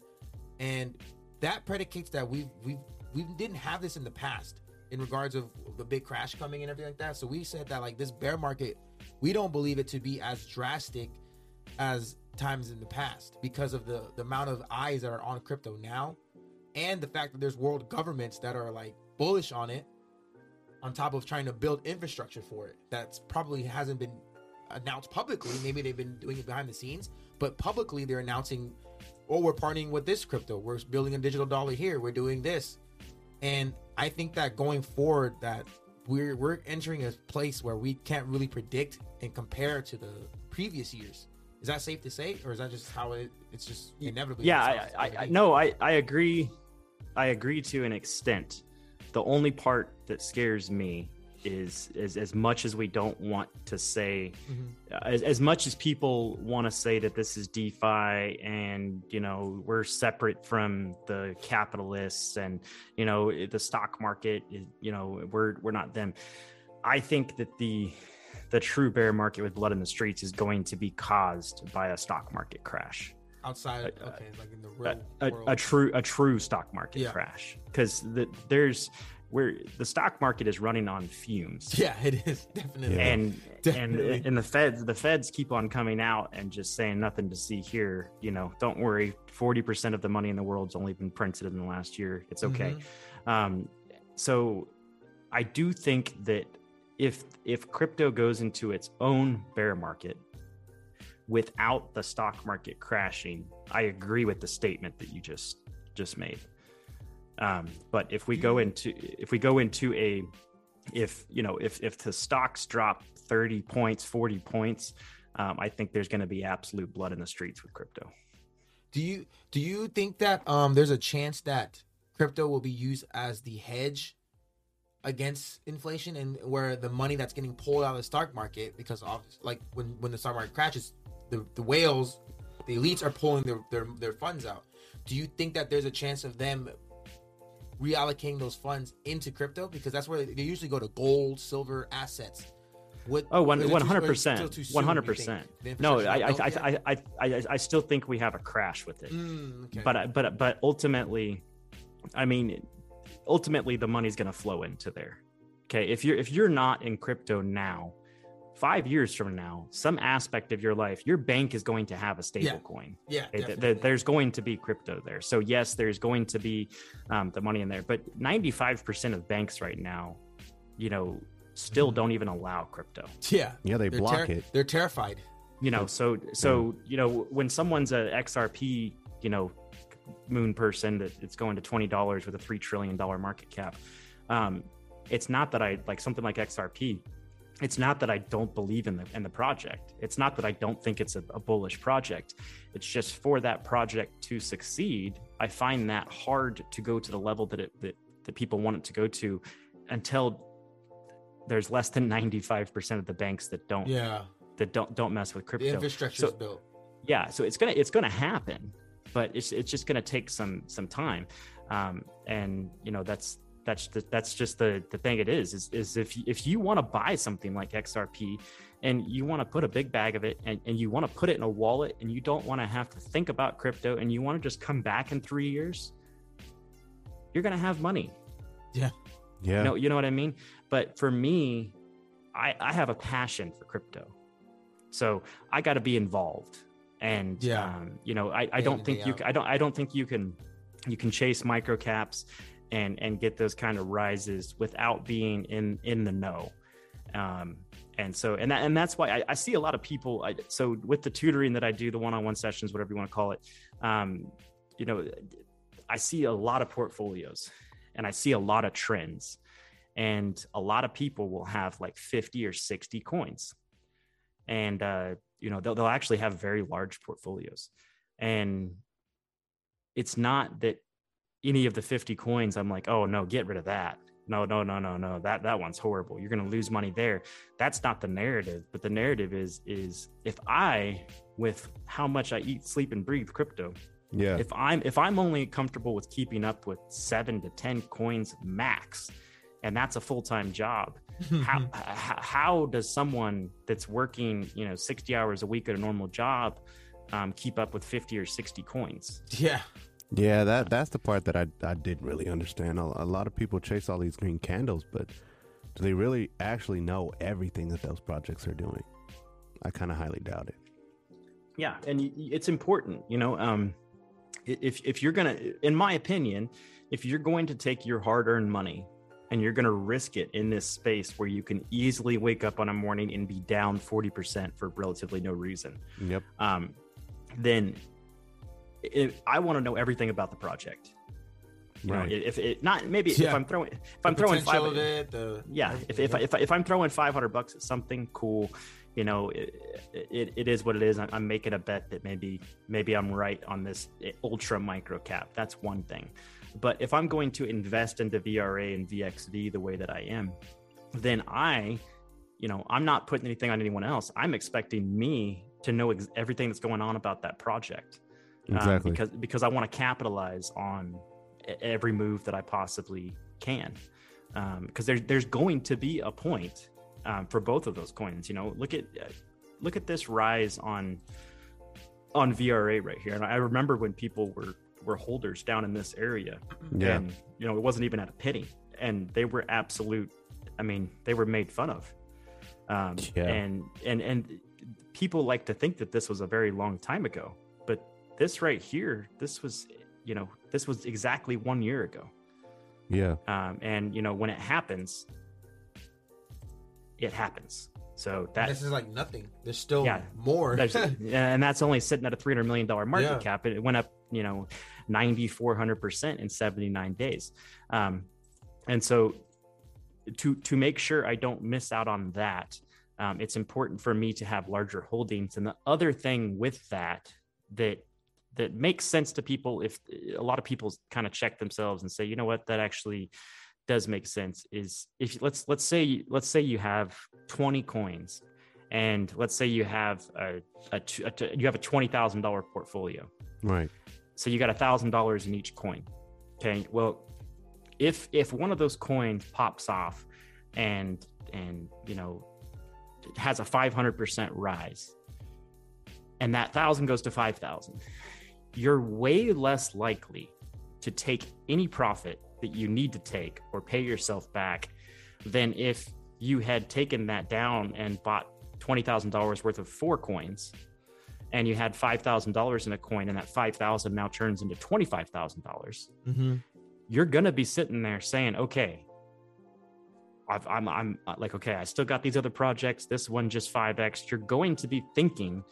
and that predicates that we've we've we didn't have this in the past in regards of the big crash coming and everything like that. So we said that like this bear market, we don't believe it to be as drastic as times in the past because of the the amount of eyes that are on crypto now, and the fact that there's world governments that are like bullish on it, on top of trying to build infrastructure for it. That's probably hasn't been announced publicly. Maybe they've been doing it behind the scenes, but publicly they're announcing, "Oh, we're partnering with this crypto. We're building a digital dollar here. We're doing this." And I think that going forward, that we're we're entering a place where we can't really predict and compare to the previous years. Is that safe to say, or is that just how it? It's just inevitably. yeah I, I, I no I, I agree i agree to an extent the only part that scares me is is as much as we don't want to say Mhm. as, as much as people want to say that this is DeFi and you know we're separate from the capitalists and you know the stock market is you know we're we're not them. I think that the the true bear market with blood in the streets is going to be caused by a stock market crash. outside. Uh, okay, like in the A, real a, world. a true a true stock market Yeah. crash because the, there's where the stock market is running on fumes yeah, it is definitely. And Definitely. and and the feds the feds keep on coming out and just saying nothing to see here you know don't worry 40% of the money in the world's only been printed in the last year it's okay Mhm. um so i do think that if if crypto goes into its own bear market without the stock market crashing i agree with the statement that you just just made. Um but if we go into if we go into a if you know if if the stocks drop 30 points 40 points um, i think there's going to be absolute blood in the streets with crypto. Do you do you think that um there's a chance that crypto will be used as the hedge against inflation and where the money that's getting pulled out of the stock market because of like when when the stock market crashes the the whales the elites are pulling their their, their funds out do you think that there's a chance of them reallocating those funds into crypto because that's where they usually go to gold silver assets what oh one, is it too- or is it 100% still too soon, you think? 100% no I I, I. I i i i still think we have a crash with it Mm, okay. but but but ultimately i mean ultimately the money's going to flow into there okay if you're if you're not in crypto now five years from now some aspect of your life your bank is going to have a stable Yeah. coin yeah Okay, th- th- there's going to be crypto there. So yes, there's going to be um, the money in there, but 95% of banks right now, you know, still Mhm. don't even allow crypto. yeah Yeah, they They're block ter- it. They're terrified. You know, so so you know when someone's a XRP, you know, moon person that it's going to twenty dollars with a three trillion dollar market cap. Um, it's not that I like something like XRP. It's not that I don't believe in the in the project. It's not that I don't think it's a, a bullish project. It's just for that project to succeed, I find that hard to go to the level that it that, that people want it to go to until there's less than 95% of the banks that don't Yeah, that don't don't mess with the crypto infrastructure's So- built. yeah so it's gonna it's gonna happen but it's it's just gonna take some some time um and you know that's that's the, that's just the the thing it is is, is if you, if you want to buy something like xrp and you want to put a big bag of it and, and you want to put it in a wallet and you don't want to have to think about crypto and you want to just come back in three years you're gonna have money Yeah. you know, you know what I mean? But for me, I, I have a passion for crypto. So I got to be involved. And, Yeah. um, you know, I, I don't think you, out. c- I don't, I don't think you can, you can chase micro caps and, and get those kind of rises without being in, in the know. Um, and so, and that, and that's why I, I see a lot of people. I, so with the tutoring that I do, the one-on-one sessions, whatever you want to call it, um, you know, I see a lot of portfolios and I see a lot of trends. And a lot of people will have like 50 or 60 coins. And, uh, you know, they'll, they'll actually have very large portfolios. And it's not that any of the 50 coins, I'm like, oh, no, get rid of that. No, no, no, no, no. That that one's horrible. You're going to lose money there. That's not the narrative. But the narrative is is if I, with how much I eat, sleep, and breathe crypto, Yeah. if i'm if i'm only comfortable with keeping up with seven to ten coins max and that's a full-time job how, how how does someone that's working you know 60 hours a week at a normal job um, keep up with 50 or 60 coins Yeah, Yeah, that that's the part that I I didn't really understand. A, a lot of people chase all these green candles, but do they really actually know everything that those projects are doing? I kind of highly doubt it. yeah and y- y- it's important you know um if if you're gonna in my opinion if you're going to take your hard-earned money and you're going to risk it in this space where you can easily wake up on a morning and be down 40% for relatively no reason Yep. um, then it, I want to know everything about the project. You know, Right. if it not maybe if Yeah. I'm throwing if I'm throwing five, potential of it, the yeah, if if, I- if, I- if I'm throwing 500 bucks at something cool, you know, it, it, it is what it is. I'm, I'm making a bet that maybe maybe I'm right on this ultra micro cap. That's one thing. But if I'm going to invest into VRA and VXV the way that I am, then I, you know, I'm not putting anything on anyone else. I'm expecting me to know ex- everything that's going on about that project. Um, Exactly. because because I want to capitalize on every move that I possibly can. Because there's there's going to be a point um, for both of those coins. You know, look at uh, look at this rise on on VRA right here. And I remember when people were were holders down in this area, Yeah. and you know it wasn't even at a penny, and they were absolute. I mean, they were made fun of. Um, Yeah. And and and people like to think that this was a very long time ago, but this right here, this was, you know, this was exactly one year ago. Yeah. Um, and you know, when it happens, it happens. So that this is like nothing. There's still Yeah. more. there's, and that's only sitting at a three hundred million dollar market Yeah. cap. It went up, you know, ninety four hundred percent in seventy nine days. Um, and so, to to make sure I don't miss out on that, um, it's important for me to have larger holdings. And the other thing with that that that makes sense to people, if a lot of people kind of check themselves and say, you know what, that actually does make sense is if let's let's say let's say you have 20 coins and let's say you have a you have a $20,000 portfolio. Right. So you got a thousand dollars in each coin. Okay. Well, if if one of those coins pops off and and you know has a 500% rise and that thousand goes to 5,000, you're way less likely to take any profit that you need to take or pay yourself back than if you had taken that down and bought $20,000 worth of four coins and you had $5,000 in a coin and that 5,000 now turns into $25,000 mm-hmm. you're gonna be sitting there saying, okay, I've, I'm, I'm uh, like, okay, I still got these other projects. This one just five x. You're going to be thinking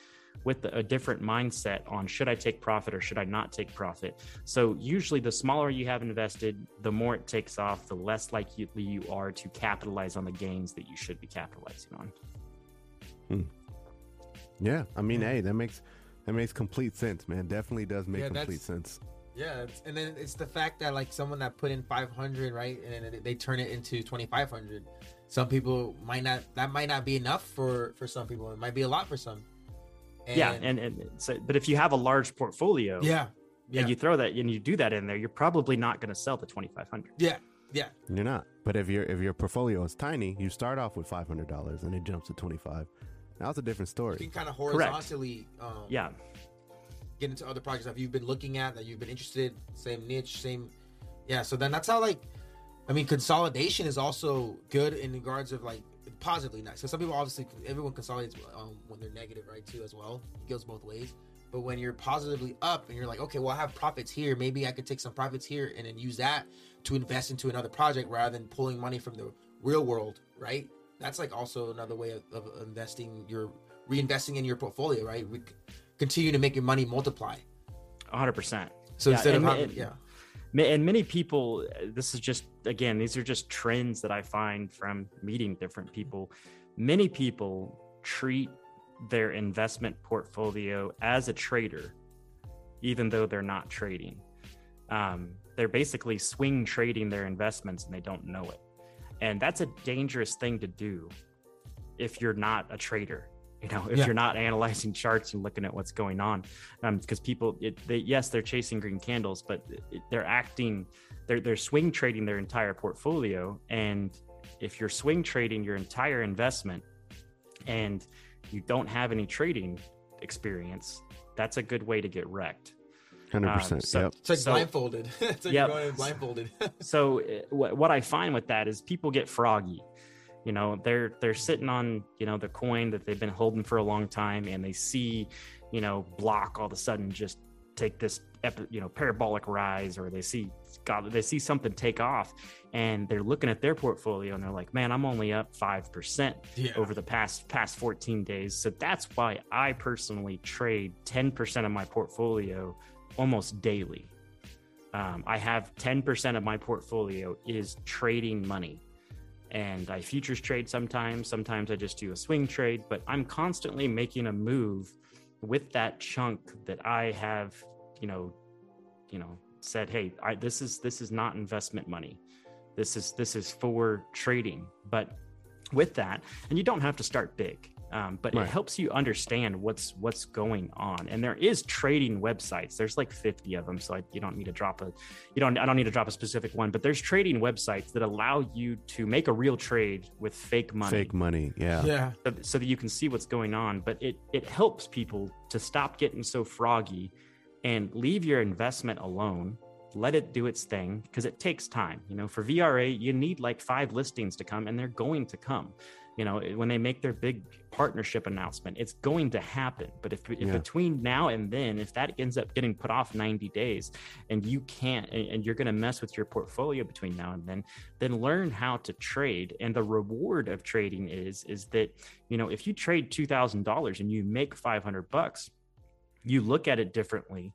with a different mindset on should I take profit or should I not take profit. So usually, the smaller you have invested, the more it takes off, the less likely you are to capitalize on the gains that you should be capitalizing on. Yeah. I mean, Yeah. hey, that makes that makes complete sense, man. Definitely does make Yeah, complete sense. Yeah, it's, and then it's the fact that like someone that put in 500, right, and then they turn it into 2500. Some people might not. That might not be enough for for some people. It might be a lot for some. yeah, and and so, but if you have a large portfolio, yeah, yeah, and you throw that and you do that in there, you're probably not going to sell the 2500. yeah, yeah. You're not. But if your if your portfolio is tiny, you start off with five hundred dollars and it jumps to twenty five. Now was a different You story. can kind of horizontally, um, Yeah, get into other projects that you've been looking at that you've been interested same niche same yeah so then that's how like i mean consolidation is also good in regards of like positively nice so some people obviously everyone consolidates um, when they're negative right too as well. It goes both ways. But when you're positively up and you're like okay well i have profits here. Maybe i could take some profits here and then use that to invest into another project rather than pulling money from the real world right that's like also another way of, of investing your reinvesting in your portfolio right? We continue to make your money multiply. 100%. so Yeah, instead of and- having and- yeah. and many people this is just again these are just trends that i find from meeting different people. Many people treat their investment portfolio as a trader even though they're not trading. Um, they're basically swing trading their investments and they don't know it and that's a dangerous thing to do if you're not a trader you know if Yeah. you're not analyzing charts and looking at what's going on. Um because people it, they yes they're chasing green candles but they're acting they're they're swing trading their entire portfolio. And if you're swing trading your entire investment and you don't have any trading experience that's a good way to get wrecked Hundred Um, percent. so- Yep. it's like So- blindfolded it's like Yep. you're going in blindfolded so uh, what, what i find with that is people get froggy you know they're they're sitting on you know the coin that they've been holding for a long time and they see you know block all of a sudden just take this epi- you know parabolic rise or they see god they see something take off and they're looking at their portfolio and they're like man i'm only up 5% yeah over the past past 14 days. So that's why I personally trade 10% of my portfolio almost daily. Um, I have 10% of my portfolio is trading money. And I futures trade sometimes. Sometimes I just do a swing trade, but I'm constantly making a move with that chunk that I have, you know, you know, said, hey, I, this is this is not investment money. This is this is for trading. But with that, and you don't have to start big. Um, but Right. it helps you understand what's what's going on and there is trading websites there's like 50 of them so I, you don't need to drop a you don't i don't need to drop a specific one but there's trading websites that allow you to make a real trade with fake money Fake money. Yeah. Yeah. so, so that you can see what's going on but it it helps people to stop getting so froggy and leave your investment alone let it do its thing because it takes time you know for vra you need like five listings to come and they're going to come you know when they make their big partnership announcement it's going to happen. But if, if Yeah. between now and then if that ends up getting put off 90 days and you can't and and you're going to mess with your portfolio between now and then then learn how to trade. And the reward of trading is is that you know if you trade $2000 and you make 500 bucks you look at it differently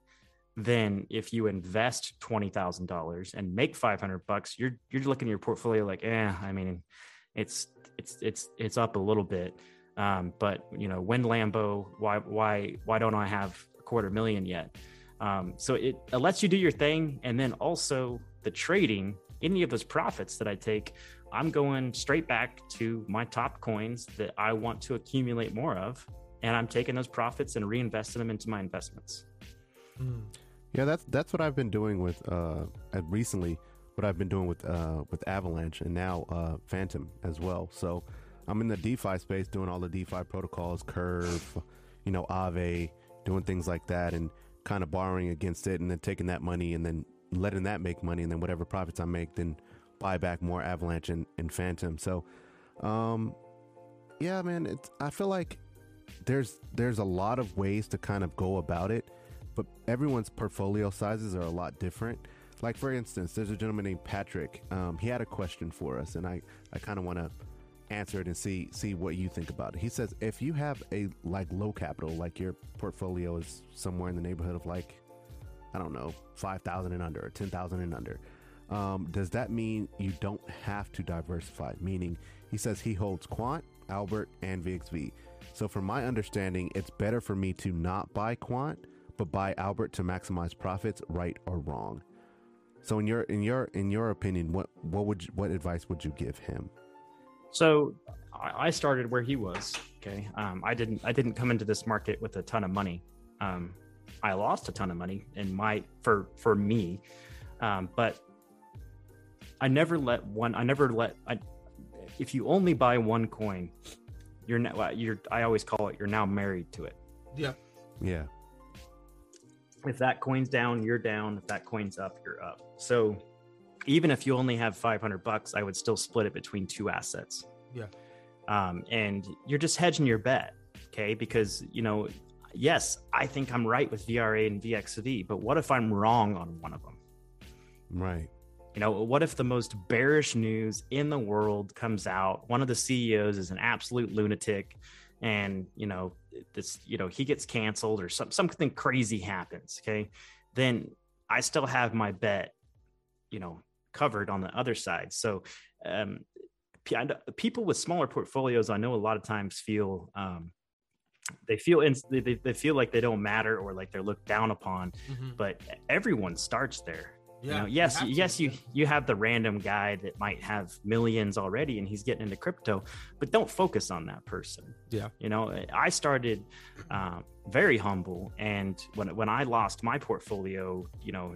than if you invest $20000 and make 500 bucks. You're you're looking at your portfolio like eh i mean it's it's it's it's up a little bit. Um, but you know when lambo why why why don't i have a quarter million yet? Um, so it, it lets you do your thing. And then also the trading any of those profits that i take i'm going straight back to my top coins that i want to accumulate more of. And i'm taking those profits and reinvesting them into my investments. Mm. Yeah, that's that's what I've been doing with uh recently what I've been doing with uh with Avalanche and now uh Fantom as well. So I'm in the DeFi space doing all the DeFi protocols, Curve, you know, Aave, doing things like that and kind of borrowing against it and then taking that money and then letting that make money and then whatever profits I make then buy back more Avalanche and, and Fantom. So um yeah, man, it's I feel like there's there's a lot of ways to kind of go about it but everyone's portfolio sizes are a lot different. Like for instance, there's a gentleman named Patrick. Um, he had a question for us, and I, I kind of want to answer it and see see what you think about it. He says if you have a like low capital, like your portfolio is somewhere in the neighborhood of like I don't know five thousand and under or ten thousand and under, um, does that mean you don't have to diversify? Meaning, he says he holds Quant, Albert, and VXV. So from my understanding, it's better for me to not buy Quant but buy Albert to maximize profits, right or wrong. So in your in your in your opinion, what what would you, what advice would you give him? So I I started where he was. Okay, um, I didn't I didn't come into this market with a ton of money. Um, I lost a ton of money in my for for me, um, but I never let one. I never let. I, if you only buy one coin, you're now you're. I always call it. You're now married to it. Yeah. Yeah, if that coin's down, you're down. If that coin's up, you're up. So even if you only have 500 bucks, I would still split it between two assets. Yeah. Um, and you're just hedging your bet. Okay. Because, you know, yes, I think I'm right with VRA and VXV, but what if I'm wrong on one of them? right. You know, what if the most bearish news in the world comes out? One of the CEOs is an absolute lunatic, and you know, this, you know, he gets canceled or some, something crazy happens. Okay, then I still have my bet, you know, covered on the other side. So, um, people with smaller portfolios, I know a lot of times feel. Um, they feel ins- they, they feel like they don't matter or like they're looked down upon, Mhm. but everyone starts there Yeah. you know, yes, to, yes, you yeah. you have the random guy that might have millions already and he's getting into crypto, but don't focus on that person. Yeah. You know, I started um, very humble, and when when I lost my portfolio, you know,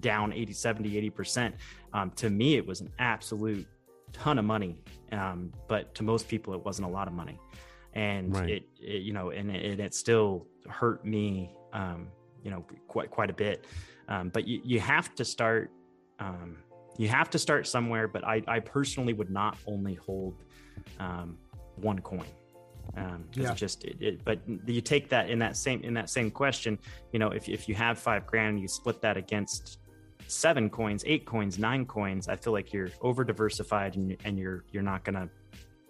down 80, 70, 80 percent, um, to me it was an absolute ton of money, um, but to most people it wasn't a lot of money, and Right. it, it you know, and it, and it still hurt me, um, you know, quite quite a bit um, but you, you have to start um, you have to start somewhere but I, I personally would not only hold um, one coin um, Yeah. just it, it, but you take that in that same in that same question you know if, if you have five grand you split that against seven coins eight coins nine coins i feel like you're over diversified and, and you're you're not gonna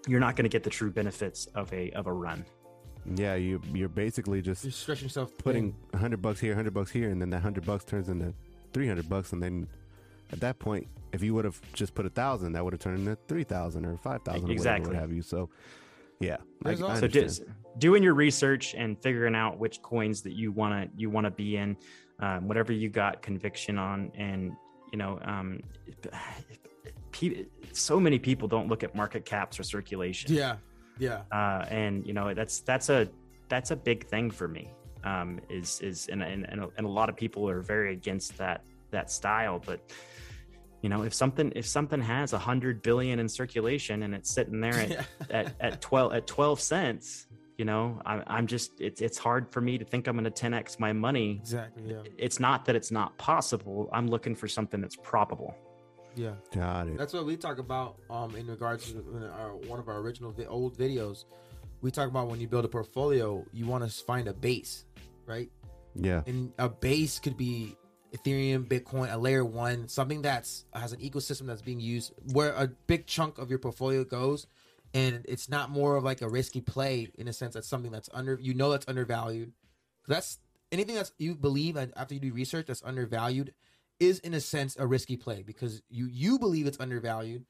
you're not gonna get the true benefits of a of a run Yeah, you you're basically just You're stretching yourself putting a hundred bucks here, hundred bucks here, and then that hundred bucks turns into three hundred bucks, and then at that point, if you would have just put a thousand, that would have turned into three thousand or five thousand, Exactly. or whatever, what have you. So, yeah, There's also- so understand. just doing your research and figuring out which coins that you want to you want to be in um, whatever you got conviction on and you know um, pe- so many people don't look at market caps or circulation. Yeah, yeah. Uh, and you know that's that's a that's a big thing for me. Um, is is and, and and a, and a lot of people are very against that that style, but you know if something if something has a hundred billion in circulation and it's sitting there at, Yeah. at, at 12 at 12 cents you know I, i'm just it's, it's hard for me to think i'm going to 10x my money Exactly. Yeah. it's not that it's not possible i'm looking for something that's probable Yeah. Got it. That's what we talk about um, in regards to our, one of our original vi- old videos. We talk about when you build a portfolio, you want to find a base, right? Yeah. And a base could be Ethereum, Bitcoin, a layer one, something that's has an ecosystem that's being used where a big chunk of your portfolio goes, and it's not more of like a risky play in a sense that's something that's under you know that's undervalued. That's anything that's you believe and after you do research that's undervalued is in a sense a risky play because you you believe it's undervalued,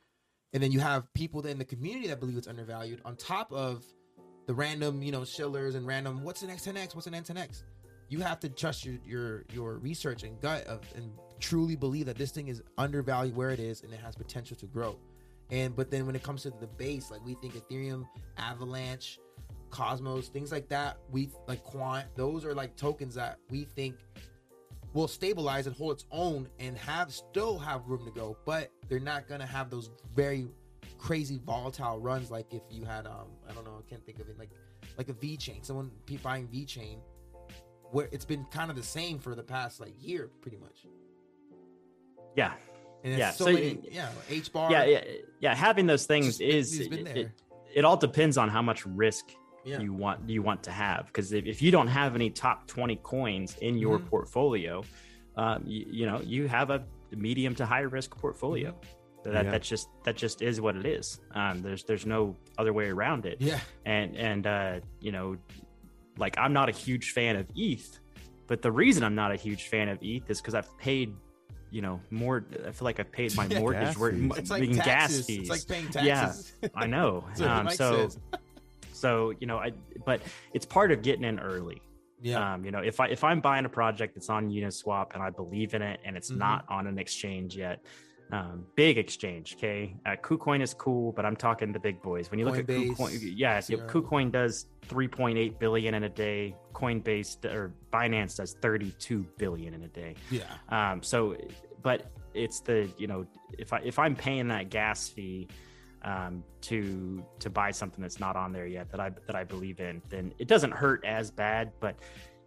and then you have people in the community that believe it's undervalued on top of the random you know shillers and random what's an X10X, what's an N10X you have to trust your your your research and gut of and truly believe that this thing is undervalued where it is and it has potential to grow. And but then when it comes to the base, like we think Ethereum, Avalanche, Cosmos, things like that, we like Quant, those are like tokens that we think will stabilize and hold its own and have still have room to go, but they're not gonna have those very crazy volatile runs like if you had um I don't know, I can't think of it like like a VeChain, someone buying VeChain where it's been kind of the same for the past like year, pretty much. yeah. And it's Yeah, so, so many, yeah, H bar, yeah yeah yeah having those things Just is it, it, it all depends on how much risk Yeah. you want you want to have because if, if you don't have any top 20 coins in your Mhm. portfolio um, you, you know you have a medium to high risk portfolio Mm-hmm. that Yeah. that's just that just is what it is um, there's there's no other way around it yeah, and and uh you know like i'm not a huge fan of eth but the reason i'm not a huge fan of eth is because i've paid you know more i feel like i've paid my Yeah. mortgage Gas fees. m- it's like in gas taxes. fees It's like paying taxes Yeah. i know That's what um, so says. So you know i but it's part of getting in early. Yeah, um, you know if i if i'm buying a project that's on uniswap and i believe in it and it's Mhm. not on an exchange yet um, big exchange okay? Uh, kucoin is cool but i'm talking the big boys. When you look Coinbase, at kucoin yeah kucoin does 3.8 billion in a day. Coinbase or binance does 32 billion in a day. Yeah, um, so, but it's the you know if I if I'm paying that gas fee um, to to buy something that's not on there yet that I that I believe in, then it doesn't hurt as bad, but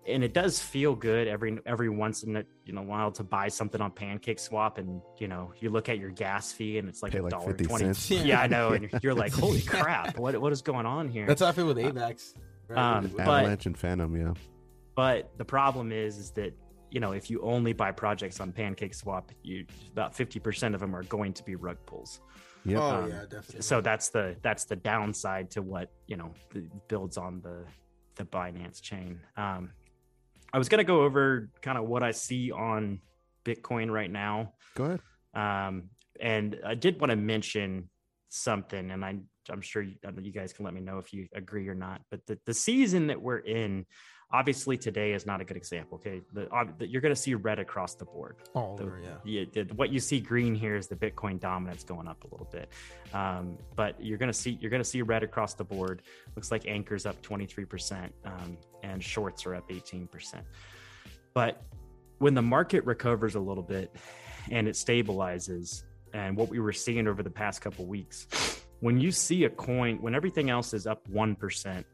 and it does feel good every every once in a you know while to buy something on Pancake Swap, and you know you look at your gas fee and it's like a like dollar 50 twenty. cents. Yeah. Yeah. I know, and you're like, holy crap, what what is going on here? that's how I feel with Avax. Right? Um, With- but- Avalanche and Fantom, yeah. But the problem is, is that you know if you only buy projects on Pancake Swap, you about fifty percent of them are going to be rug pulls. Yep. oh um, yeah, definitely. So that's the that's the downside to what you know the, builds on the the Binance chain. Um, I was gonna go over kind of what I see on Bitcoin right now. Go ahead. Um, and I did want to mention something, and I, I'm sure you, you guys can let me know if you agree or not. But the, the season that we're in, obviously today is not a good example. Okay, the, the, you're going to see red across the board. all The- over, yeah. Yeah, the- what you see green here is the Bitcoin dominance going up a little bit, um, but you're going to see you're going to see red across the board. Looks like Ankr's up 23 percent, um, and shorts are up 18 percent. But when the market recovers a little bit and it stabilizes, and what we were seeing over the past couple weeks, when you see a coin, when everything else is up one percent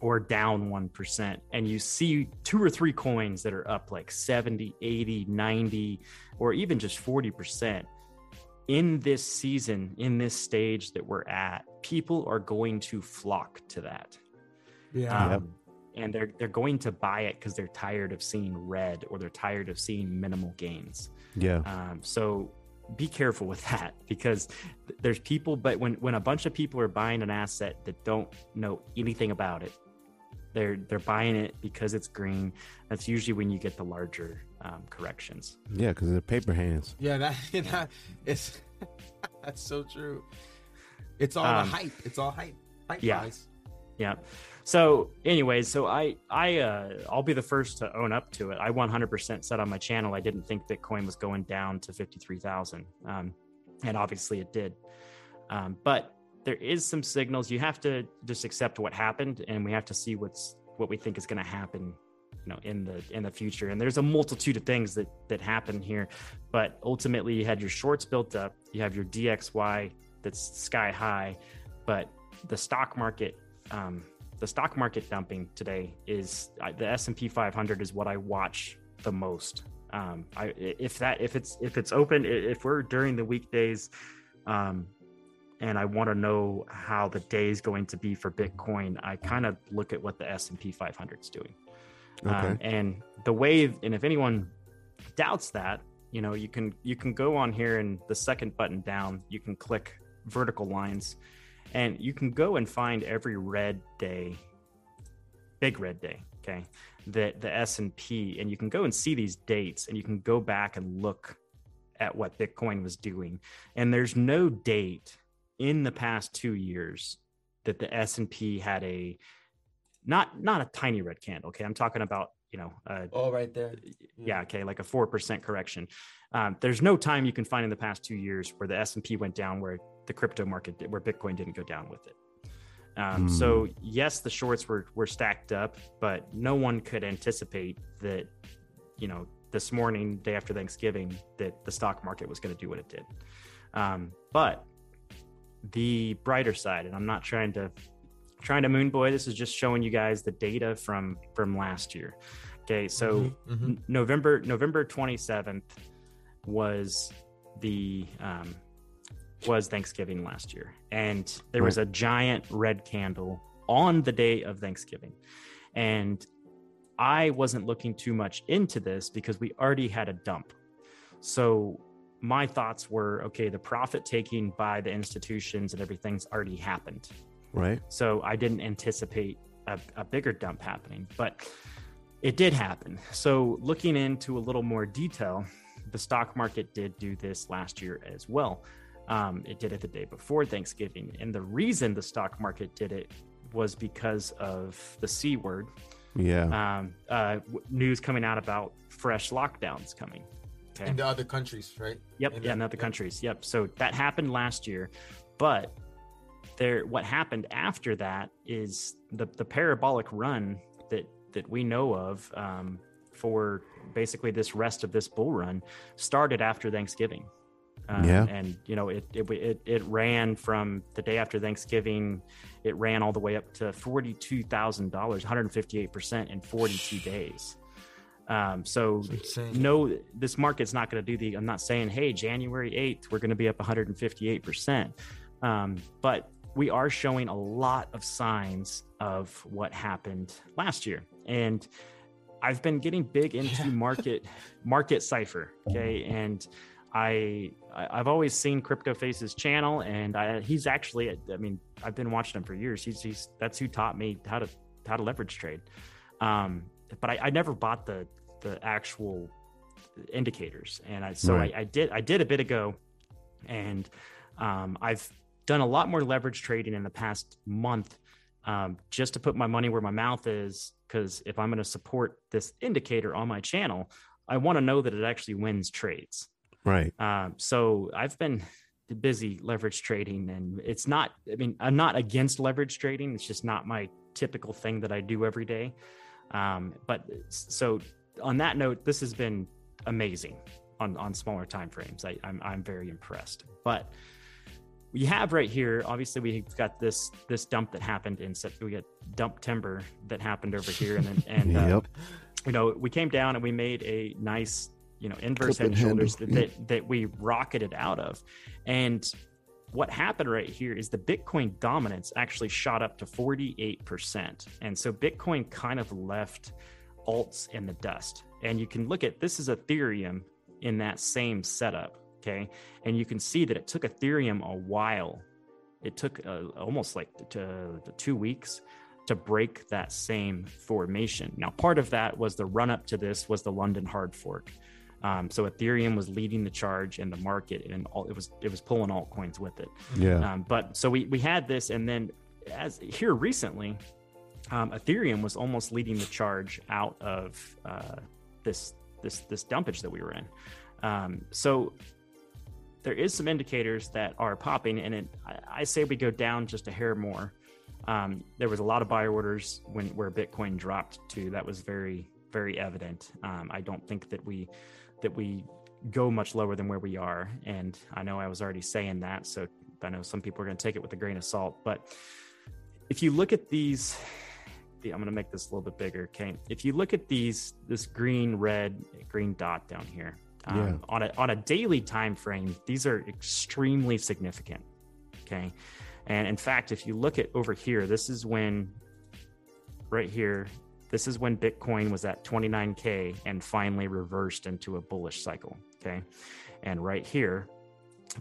or down 1% and you see two or three coins that are up like 70 80 90 or even just 40% in this season in this stage that we're at people are going to flock to that Yeah. um, and they're they're going to buy it because they're tired of seeing red or they're tired of seeing minimal gains Yeah. um, so be careful with that because there's people, but when when a bunch of people are buying an asset that don't know anything about it, they're they're buying it because it's green. That's usually when you get the larger um, corrections. Yeah, because they're paper hands. Yeah, that, that it's that's so true. It's all Um, the hype. It's all hype. Hype yeah. buys. Yeah. So, anyways, so I I uh, I'll be the first to own up to it. I 100% said on my channel I didn't think Bitcoin was going down to 53,000. Um, and obviously it did. Um, but there is some signals. You have to just accept what happened, and we have to see what's what we think is going to happen you know in the in the future and there's a multitude of things that that happen here but ultimately you had your shorts built up you have your dxy that's sky high but the stock market um, the stock market dumping today is the s&p 500 is what i watch the most um, I, if that if it's if it's open if we're during the weekdays um, and I want to know how the day is going to be for Bitcoin, I kind of look at what the S and P 500 is doing. Um, okay. Um, and the wave, and if anyone doubts that, you know, you can you can go on here and the second button down, you can click vertical lines, and you can go and find every red day, big red day, okay, that the S and P, and you can go and see these dates, and you can go back and look at what Bitcoin was doing, and there's no date in the past two years that the S&P had a not not a tiny red candle okay? I'm talking about you know uh, oh right there. Yeah okay like a 4% correction. Um, there's no time you can find in the past two years where the s&p went down where the crypto market where bitcoin didn't go down with it. Um, mm. so yes the shorts were were stacked up but no one could anticipate that you know this morning day after thanksgiving that the stock market was going to do what it did. Um, but the brighter side and i'm not trying to trying to moon boy. This is just showing you guys the data from from last year. Okay so mm-hmm, mm-hmm. november november 27th was the um was thanksgiving last year. And there right. was a giant red candle on the day of thanksgiving. And i wasn't looking too much into this because we already had a dump. So my thoughts were okay, the profit taking by the institutions and everything's already happened. Right. So I didn't anticipate a, a bigger dump happening, but it did happen. So looking into a little more detail, the stock market did do this last year as well. Um, it did it the day before Thanksgiving. And the reason the stock market did it was because of the C word. Yeah. Um, uh, news coming out about fresh lockdowns coming. Okay. In the other countries, right? Yep. In yeah, the, in other countries. Yep. So that happened last year, but there, what happened after that is the the parabolic run that that we know of um, for basically this rest of this bull run started after Thanksgiving. Um, yeah. And you know, it, it it it ran from the day after Thanksgiving. It ran all the way up to forty two thousand dollars, one hundred fifty eight percent in forty two days. Um, so no, this market's not going to do the. I'm not saying, hey, January 8th, we're going to be up 158 percent, um, but we are showing a lot of signs of what happened last year, and I've been getting big into yeah. market market cipher. Okay, and I I've always seen CryptoFace's channel, and I, he's actually I mean I've been watching him for years. He's he's that's who taught me how to how to leverage trade. Um, but I, I never bought the the actual indicators, and I so right. I, I, did I did a bit ago, and um, I've done a lot more leverage trading in the past month, um, just to put my money where my mouth is. Because if I'm going to support this indicator on my channel, I want to know that it actually wins trades. Right. Um, so I've been busy leverage trading, and it's not. I mean, I'm not against leverage trading. It's just not my typical thing that I do every day. Um, but so on that note, this has been amazing on, on smaller time frames. I, I'm, I'm very impressed. But we have right here, obviously we've got this this dump that happened in we got dump timber that happened over here, and then and uh, yep. uh, you know we came down and we made a nice you know inverse head and shoulders that, that that we rocketed out of, and what happened right here is the Bitcoin dominance actually shot up to 48%. And so Bitcoin kind of left alts in the dust. And you can look at this is Ethereum in that same setup. Okay. And you can see that it took Ethereum a while. It took uh, almost like to, to two weeks to break that same formation. Now, part of that was the run up to this was the London hard fork. Um, so Ethereum was leading the charge in the market, and all, it was it was pulling altcoins with it. Yeah. Um, but so we we had this, and then as here recently, um, Ethereum was almost leading the charge out of uh, this this this dumpage that we were in. Um, so there is some indicators that are popping, and it, I, I say we go down just a hair more. Um, there was a lot of buy orders when where Bitcoin dropped to. That was very very evident. Um, I don't think that we that we go much lower than where we are, and I know I was already saying that, so I know some people are going to take it with a grain of salt. But if you look at these, I'm going to make this a little bit bigger. Okay, if you look at these, this green, red, green dot down here. Um, yeah. on a on a daily time frame, these are extremely significant. Okay, and in fact, if you look at over here, this is when, right here, this is when Bitcoin was at 29K and finally reversed into a bullish cycle. Okay. And right here,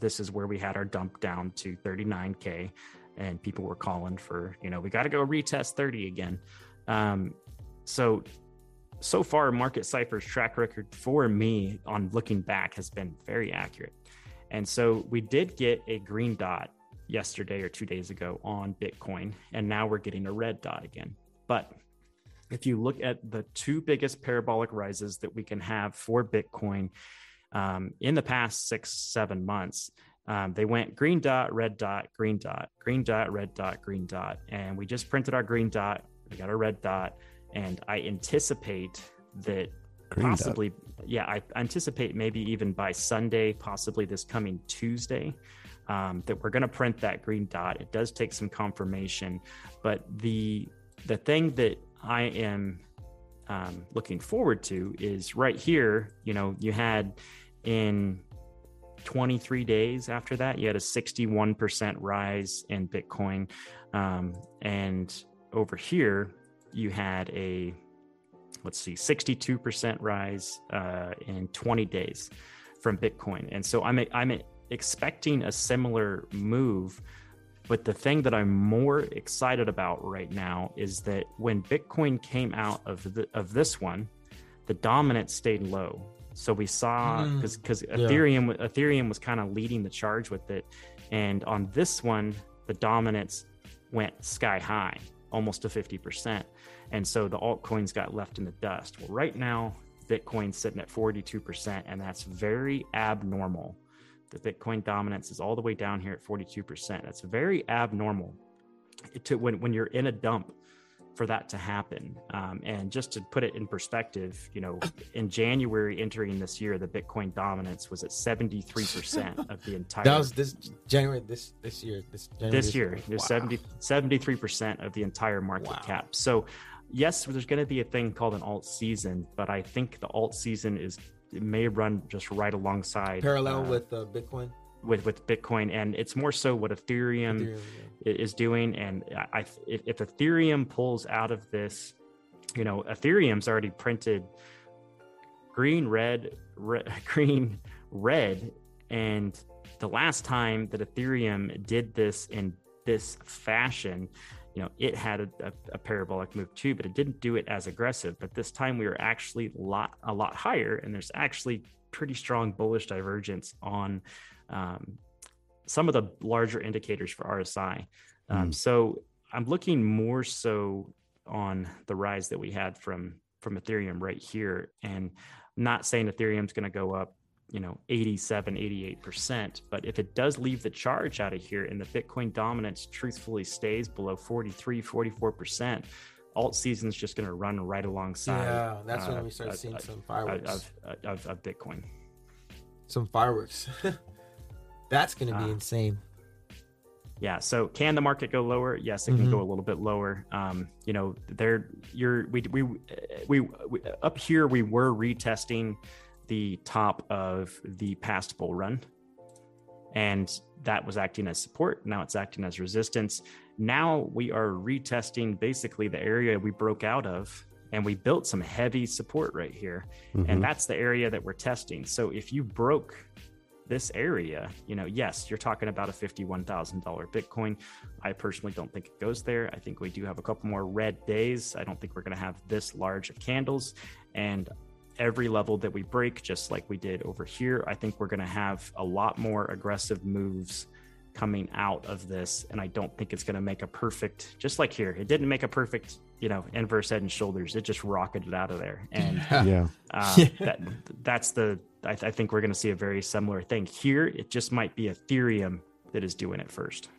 this is where we had our dump down to 39K and people were calling for, you know, we got to go retest 30 again. Um, so, so far, Market Cipher's track record for me on looking back has been very accurate. And so we did get a green dot yesterday or two days ago on Bitcoin, and now we're getting a red dot again. But if you look at the two biggest parabolic rises that we can have for Bitcoin um, in the past six, seven months, um, they went green dot, red dot, green dot, green dot, red dot, green dot. And we just printed our green dot, we got our red dot. And I anticipate that green possibly, dot. yeah, I anticipate maybe even by Sunday, possibly this coming Tuesday, um, that we're going to print that green dot. It does take some confirmation, but the the thing that I am um, looking forward to is right here. You know, you had in 23 days after that, you had a 61% rise in Bitcoin. Um, and over here, you had a, let's see, 62% rise uh, in 20 days from Bitcoin. And so I'm, I'm expecting a similar move but the thing that I'm more excited about right now is that when Bitcoin came out of the, of this one, the dominance stayed low. So we saw because mm, because yeah. Ethereum Ethereum was kind of leading the charge with it, and on this one, the dominance went sky high, almost to fifty percent, and so the altcoins got left in the dust. Well, right now, Bitcoin's sitting at forty two percent, and that's very abnormal the Bitcoin dominance is all the way down here at 42%. That's very abnormal to when, when you're in a dump for that to happen. Um, and just to put it in perspective, you know, in January entering this year, the Bitcoin dominance was at 73% of the entire. That was this January, this, this year, this, January, this year, there's wow. 70, 73% of the entire market wow. cap. So yes, there's going to be a thing called an alt season, but I think the alt season is it may run just right alongside parallel uh, with uh, Bitcoin. With with Bitcoin, and it's more so what Ethereum, Ethereum yeah. is doing. And I, if, if Ethereum pulls out of this, you know, Ethereum's already printed green, red, red green, red, and the last time that Ethereum did this in this fashion, you know, it had a, a, a, parabolic move too, but it didn't do it as aggressive. But this time we were actually a lot, a lot higher, and there's actually pretty strong bullish divergence on um, some of the larger indicators for RSI. Um, mm. So I'm looking more so on the rise that we had from from Ethereum right here, and I'm not saying Ethereum's going to go up you know 87 88% but if it does leave the charge out of here and the bitcoin dominance truthfully stays below 43 44% alt season's just going to run right alongside yeah that's uh, when we start uh, seeing uh, some fireworks of, of, of, bitcoin. Some fireworks. That's going to be uh, insane. Yeah so can the market go lower? Yes it mm-hmm. can go a little bit lower. Um you know there you're we, we we we up here we were retesting the top of the past bull run. And that was acting as support. Now it's acting as resistance. Now we are retesting basically the area we broke out of and we built some heavy support right here. Mm-hmm. And that's the area that we're testing. So if you broke this area, you know, yes, you're talking about a $51,000 Bitcoin. I personally don't think it goes there. I think we do have a couple more red days. I don't think we're going to have this large of candles. And every level that we break, just like we did over here, I think we're going to have a lot more aggressive moves coming out of this, and I don't think it's going to make a perfect. Just like here, it didn't make a perfect, you know, inverse head and shoulders. It just rocketed out of there, and Yeah. uh, that that's the. I, I think we're going to see a very similar thing here. It just might be Ethereum that is doing it first.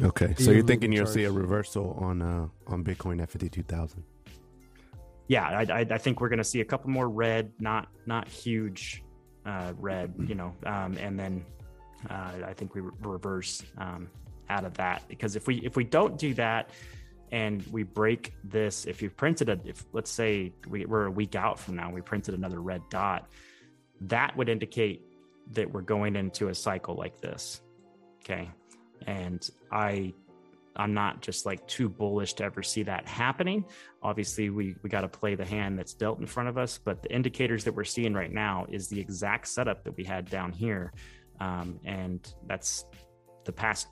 Okay. So you're thinking you'll see a reversal on uh on Bitcoin at fifty two thousand. Yeah, I, I, think we're going to see a couple more red, not not huge uh, red, you know, um, and then uh, I think we re- reverse um, out of that because if we if we don't do that and we break this, if you printed a, if let's say we, we're a week out from now, we printed another red dot, that would indicate that we're going into a cycle like this. Okay, and I I'm not just like too bullish to ever see that happening. Obviously, we we got to play the hand that's dealt in front of us, but the indicators that we're seeing right now is the exact setup that we had down here, um, and that's the past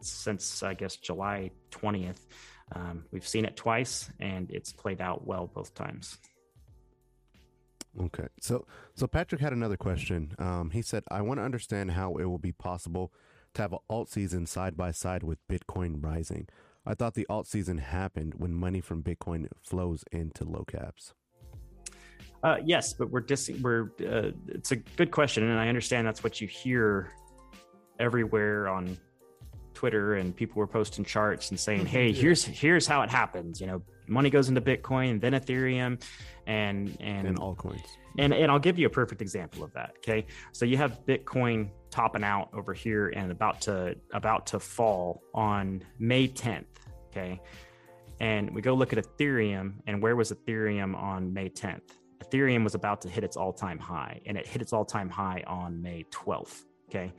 since I guess July 20th. Um, we've seen it twice, and it's played out well both times. Okay. So so Patrick had another question. Um, he said, I want to understand how it will be possible to have an alt season side by side with Bitcoin rising. I thought the alt season happened when money from Bitcoin flows into low caps. Uh, yes, but we're dis- we're uh, it's a good question, and I understand that's what you hear everywhere on Twitter, and people were posting charts and saying, "Hey, mm-hmm. here's here's how it happens." You know, money goes into Bitcoin, then Ethereum, and and And altcoins. and and I'll give you a perfect example of that. Okay, so you have Bitcoin topping out over here and about to about to fall on May 10th. Okay, and we go look at Ethereum, and where was Ethereum on May 10th? Ethereum was about to hit its all-time high, and it hit its all-time high on May 12th. Okay,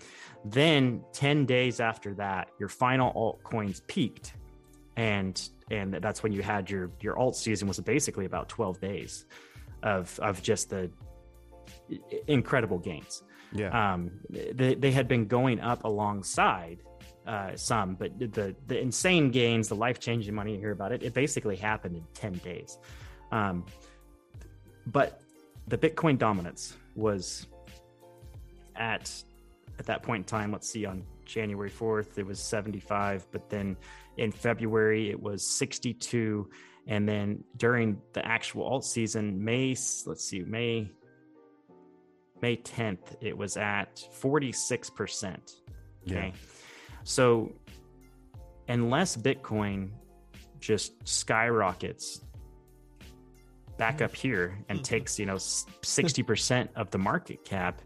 then 10 days after that, your final altcoins peaked, and and that's when you had your your alt season was basically about 12 days of of just the incredible gains. Yeah. Um, they, they had been going up alongside uh, some, but the the insane gains, the life changing money you hear about it, it basically happened in ten days. Um, but the Bitcoin dominance was at at that point in time. Let's see, on January fourth, it was seventy five, but then in February it was sixty two, and then during the actual alt season, May, let's see, May May 10th, it was at 46%. Okay. Yeah. So, unless Bitcoin just skyrockets back mm-hmm. up here and mm-hmm. takes, you know, 60% of the market cap,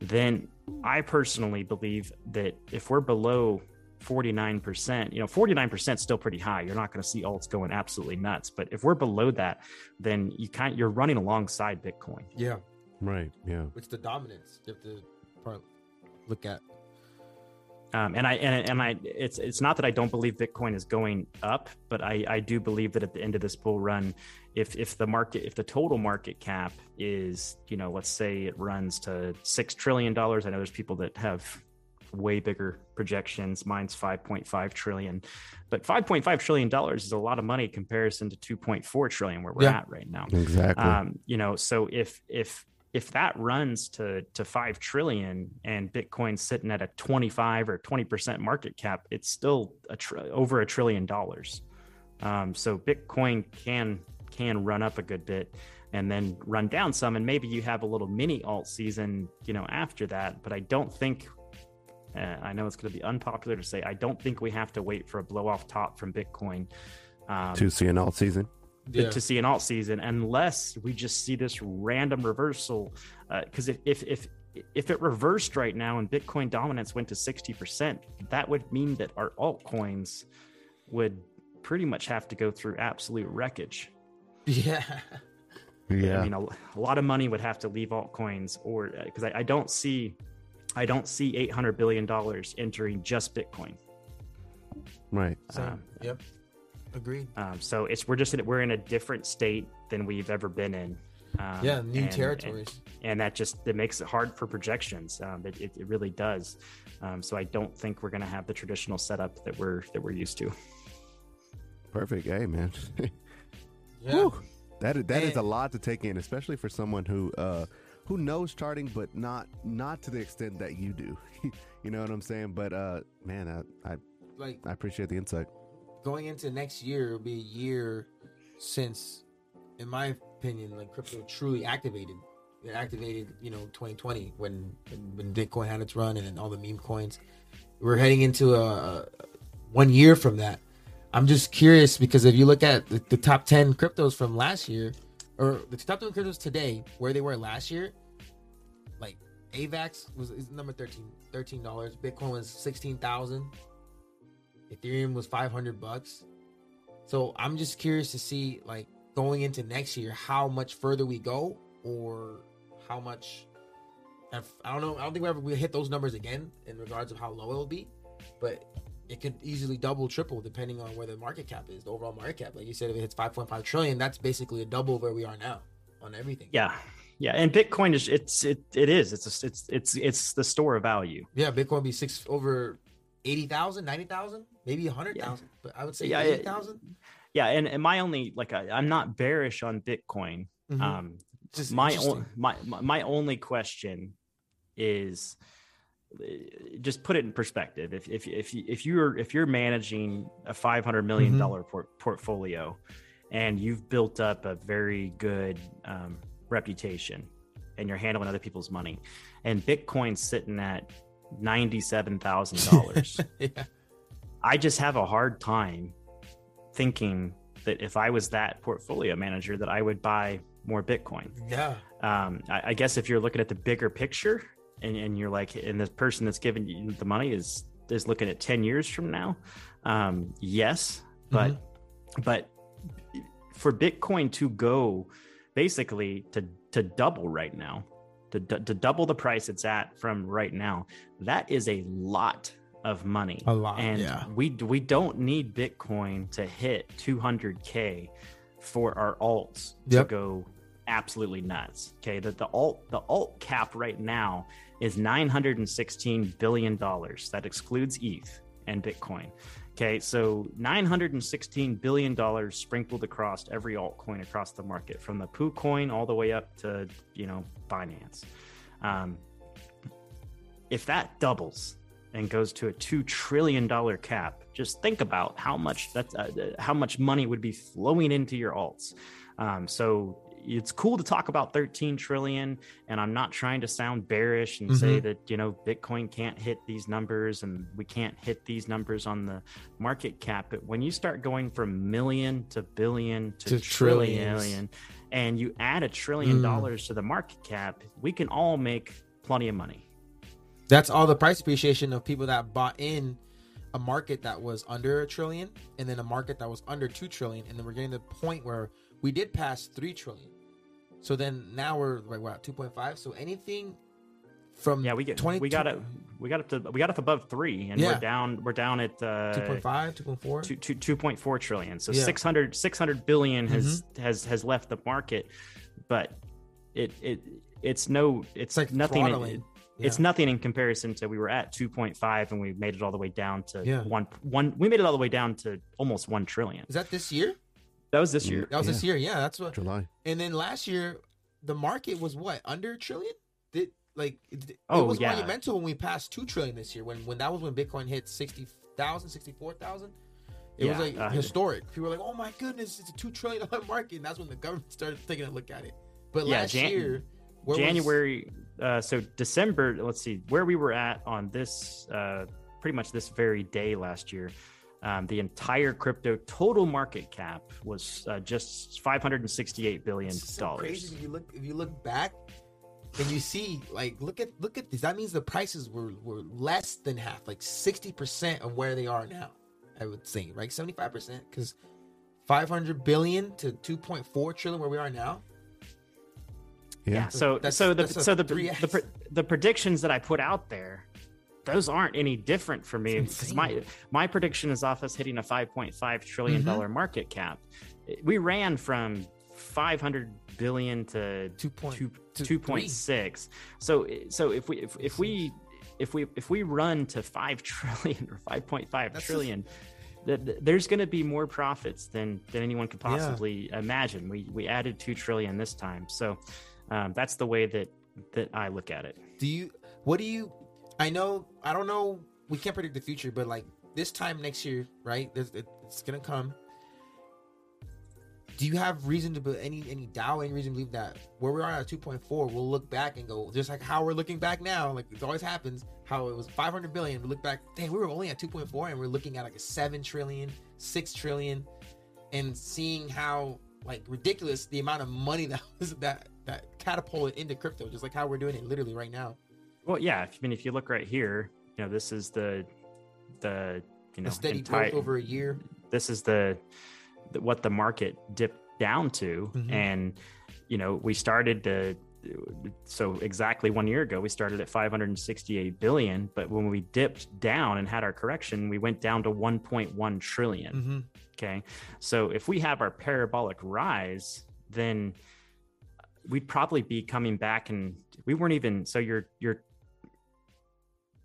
then I personally believe that if we're below 49%, you know, 49% is still pretty high. You're not going to see alts going absolutely nuts, but if we're below that, then you kind you're running alongside Bitcoin. Yeah, Right. Yeah. it's the dominance you have to part- look at. Um, and I and, and I it's it's not that I don't believe Bitcoin is going up, but I I do believe that at the end of this bull run, if if the market if the total market cap is you know let's say it runs to six trillion dollars, I know there's people that have way bigger projections. Mine's 5.5 trillion, but 5.5 trillion dollars is a lot of money in comparison to 2.4 trillion where we're Yeah. at right now Exactly. um, you know so if if if that runs to to 5 trillion and bitcoin's sitting at a 25 or 20% market cap it's still a tr- over a trillion dollars um, so bitcoin can can run up a good bit and then run down some and maybe you have a little mini alt season you know after that but i don't think uh, i know it's going to be unpopular to say i don't think we have to wait for a blow off top from bitcoin um, to see an alt season. Yeah. to see an alt season unless we just see this random reversal because if, if if if it reversed right now and bitcoin dominance went to 60% that would mean that our altcoins would pretty much have to go through absolute wreckage Yeah. Yeah. i mean a, a lot of money would have to leave altcoins or because I, I don't see i don't see 800 billion dollars entering just bitcoin right. Same. Um, yep. Agreed. um, so it's we're just in, we're in a different state than we've ever been in um, yeah, new and- and- territories. and that just it makes it hard for projections. Um, it, it, it really does. Um, so I don't think we're going to have the traditional setup that we're that we're used to. Perfect. Hey, man. yeah. Whew. That is, that is a lot to take in, especially for someone who uh, who knows charting, but not not to the extent that you do. you know what I'm saying? But uh, man, I, I like I appreciate the insight. going into next year it'll be a year since in my opinion like crypto truly activated it activated you know 2020 when when bitcoin had its run and then all the meme coins we're heading into a one year from that i'm just curious because if you look at the, the top 10 cryptos from last year or the top 10 cryptos today where they were last year like avax was number 13 13 dollars bitcoin was 16000 Ethereum was 500 bucks. So I'm just curious to see like going into next year how much further we go or how much I don't know I don't think we ever we hit those numbers again in regards of how low it'll be but it could easily double triple depending on where the market cap is the overall market cap. Like you said if it hits 5.5 trillion that's basically a double where we are now on everything. Yeah, yeah, and Bitcoin is it's it it is. It's a, it's it's it's the store of value. yeah. Bitcoin be six over 80,000 90,000 maybe 100,000 but I would say Yeah, it- 80,000 Yeah, and, and my only like I, I'm not bearish on Bitcoin. Mhm. Um, Just my, on, my my only question is just put it in perspective if if if you, if you're if you're managing a 500 million Mhm. dollar port- portfolio and you've built up a very good um, reputation and you're handling other people's money and bitcoin's sitting at $97,000 yeah. I just have a hard time thinking that if I was that portfolio manager, that I would buy more Bitcoin. Yeah. Um, I, I guess if you're looking at the bigger picture, and, and you're like, and the person that's giving you the money is is looking at ten years from now, um, yes, but but for Bitcoin to go basically to to double right now, to to double the price it's at from right now, that is a lot of money. A lot, and yeah. we we don't need Bitcoin to hit 200k for our alts Yep. to go absolutely nuts. Okay, the the alt the alt cap right now is 916 billion dollars. That excludes ETH and Bitcoin. Okay, so 916 billion dollars sprinkled across every altcoin across the market, from the Poo coin all the way up to you know Binance. Um, if that doubles and goes to a two trillion dollar cap, just think about how much that's uh, how much money would be flowing into your alts. Um, so it's cool to talk about 13 trillion, and I'm not trying to sound bearish and say that you know Bitcoin can't hit these numbers and we can't hit these numbers on the market cap. But when you start going from million to billion to, To trillion, trillions. and you add a trillion Mm. dollars to the market cap, we can all make plenty of money. That's all the price appreciation of people that bought in a market that was under a trillion and then a market that was under 2 trillion and then we're getting to the point where we did pass 3 trillion. So then now we're like we're at 2.5. So anything from Yeah, we get 20 we got it we got up to we got up above three, and Yeah. we're down we're down at uh, 2.5, 2.4. two, two, 2.4 trillion. So Yeah. Mm-hmm. 600, 600 billion has has has left the market, but it it it's no it's, It's like nothing. throttling. It's nothing in comparison to we were at 2.5 and we made it all the way down to Yeah. one one. We made it all the way down to almost one trillion. Is that this year? That was this year. That was this year. Yeah, that's what July. And then last year, the market was what under a trillion. Did like it, it Oh, was yeah. monumental when we passed two trillion this year. When when that was when Bitcoin hit 60,000, 64,000. It Yeah, was like uh, historic. People were like, "Oh my goodness, it's a two trillion dollar market." And that's when the government started taking a look at it. But Yeah, last Jan- year, where was- January. Uh, so December. Let's see where we were at on this. Uh, pretty much this very day last year. Um, the entire crypto total market cap was uh, just 568 billion It's so dollars. crazy if you look if you look back and you see like look at look at this. That means the prices were were less than half, like sixty percent of where they are now. I would say, right, seventy five percent, because five hundred billion to two point four trillion where we are now. Yeah. Yeah. So That's- so the so the the, pre- the predictions that I put out there, those aren't any different for me because my my prediction is off us hitting a 5.5 trillion Mhm. market cap. We ran from 500 billion to Two point two to two point six. So so if we if, if we if we if we run to five trillion or five point five That's trillion, th- th- there's going to be more profits than than anyone could Yeah. possibly imagine. We we added two trillion this time, so um, that's the way that that I look at it. Do you? What do you? I know. I don't know. We can't predict the future, but like this time next year, right? It's gonna come. Do you have reason to be any any doubt, any reason to believe that where we are at 2.4, we'll look back and go just like how we're looking back now, like it always happens. How it was 500 billion, we look back, dang, we were only at 2.4, and we're looking at like a seven trillion, six trillion, and seeing how like ridiculous the amount of money that was that that catapulted into crypto, just like how we're doing it literally right now. Well, yeah. I mean, if you look right here, you know, this is the the you know steady entire- growth over a year. this is the, the what the market dipped down to Mhm. and you know we started to so exactly one year ago we started at 568 billion but when we dipped down and had our correction we went down to 1.1 trillion Mm-hmm. okay so if we have our parabolic rise then we'd probably be coming back and we weren't even so you're you're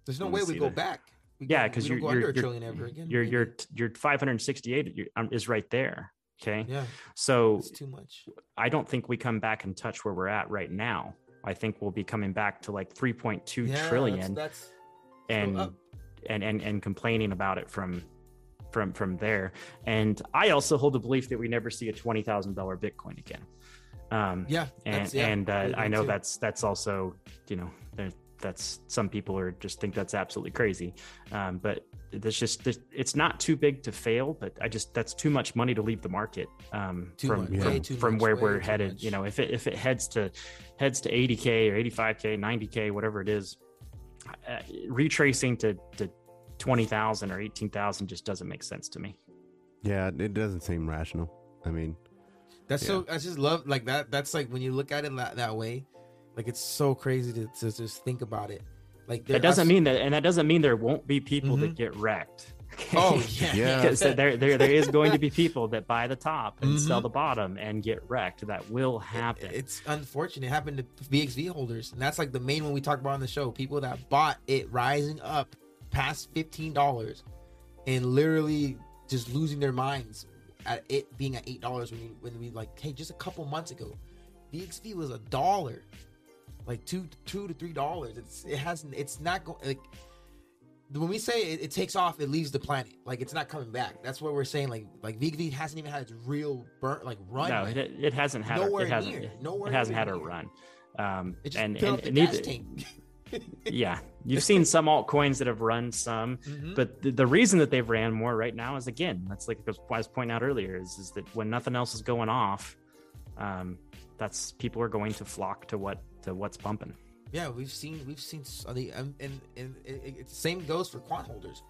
There's no way we go that. back. We yeah because you're go you're, a you're, trillion ever again. you're maybe. you're you're 568 you're, um, is right there okay yeah, so it's too much. I don't think we come back and touch where we're at right now. I think we'll be coming back to like 3.2 Yeah, trillion That's, that's and, and and and complaining about it from from from there. And I also hold the belief that we never see a twenty thousand dollar Bitcoin again. Um, yeah, and yeah, and uh, I know too. that's that's also you know that's some people are just think that's absolutely crazy, um, but there's just there's- it's not too big to fail. But I just that's too much money to leave the market um, from much, from, too from much, where we're headed. much. You know, if it if it heads to heads to 80k or 85k, 90k, whatever it is, uh, retracing to to 20,000 or 18,000 just doesn't make sense to me. Yeah, it doesn't seem rational. I mean, That's so. I just love like that. That's like when you look at it that, that way, like it's so crazy to, to just think about it. Like That doesn't I- mean that, and that doesn't mean there won't be people that Mhm. get wrecked. Okay? Oh yeah, Yeah. there, there there is going to be people that buy the top and sell Mhm. the bottom and get wrecked. That will happen. It's unfortunate. It happened to VXV holders, and that's like the main one we talk about on the show. People that bought it rising up past fifteen dollars, and literally just losing their minds at it being at eight dollars when you, when we like, hey, just a couple months ago, VXV was a dollar, like two two to three dollars. It's it hasn't. It's not going like. When we say it, it takes off, it leaves the planet. Like it's not coming back. That's what we're saying. Like like VXV hasn't even had its real burn like run. no, it, it hasn't had a, Nowhere it hasn't near. Nowhere it hasn't had a run. Um, It just and and, and neither- tank. yeah, you've seen some altcoins that have run some, Mhm. but the, the reason that they've ran more right now is again, that's like I was pointing out earlier, is, is that when nothing else is going off, um, that's people are going to flock to what to what's pumping. Yeah, we've seen we've seen uh, the um, and and it, it, same goes for quant holders.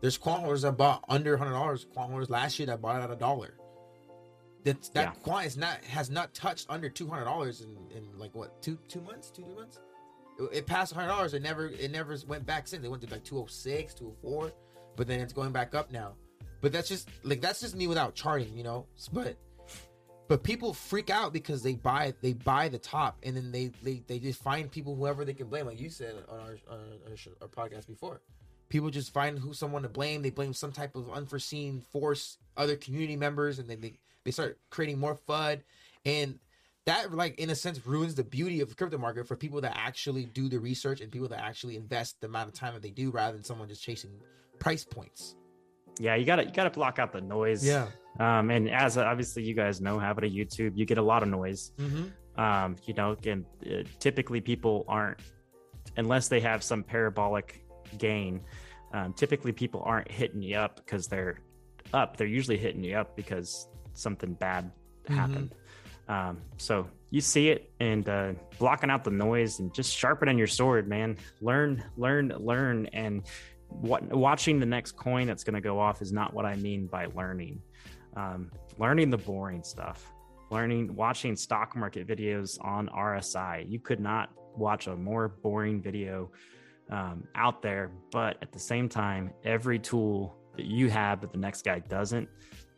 There's quant holders that bought under hundred dollars. Quant holders last year that bought it at a dollar. That that Yeah. quant is not has not touched under two hundred dollars in, in like what two two months two three months. It, it passed hundred dollars. It never it never went back since. It went to like 206, 204, but then it's going back up now. But that's just like that's just me without charting, you know. But but people freak out because they buy they buy the top and then they they, they just find people whoever they can blame like you said on our, on our, our podcast before. People just find who someone to blame. They blame some type of unforeseen force other community members and then they, they start creating more fud and that like in a sense ruins the beauty of the crypto market for people that actually do the research and people that actually invest the amount of time that they do rather than someone just chasing price points. Yeah, you gotta you gotta block out the noise. yeah Um, and as obviously you guys know, having a YouTube, you get a lot of noise. mm-hmm. Um, you know, and uh, typically people aren't, unless they have some parabolic gain. Um, typically people aren't hitting you up because they're up. They're usually hitting you up because something bad Mhm. happened. Um, so you see it and uh, blocking out the noise and just sharpening your sword, man. Learn, learn, learn, and what watching the next coin that's going to go off is not what I mean by learning. Um, learning the boring stuff, learning, watching stock market videos on RSI. You could not watch a more boring video um, out there, but at the same time, every tool that you have that the next guy doesn't,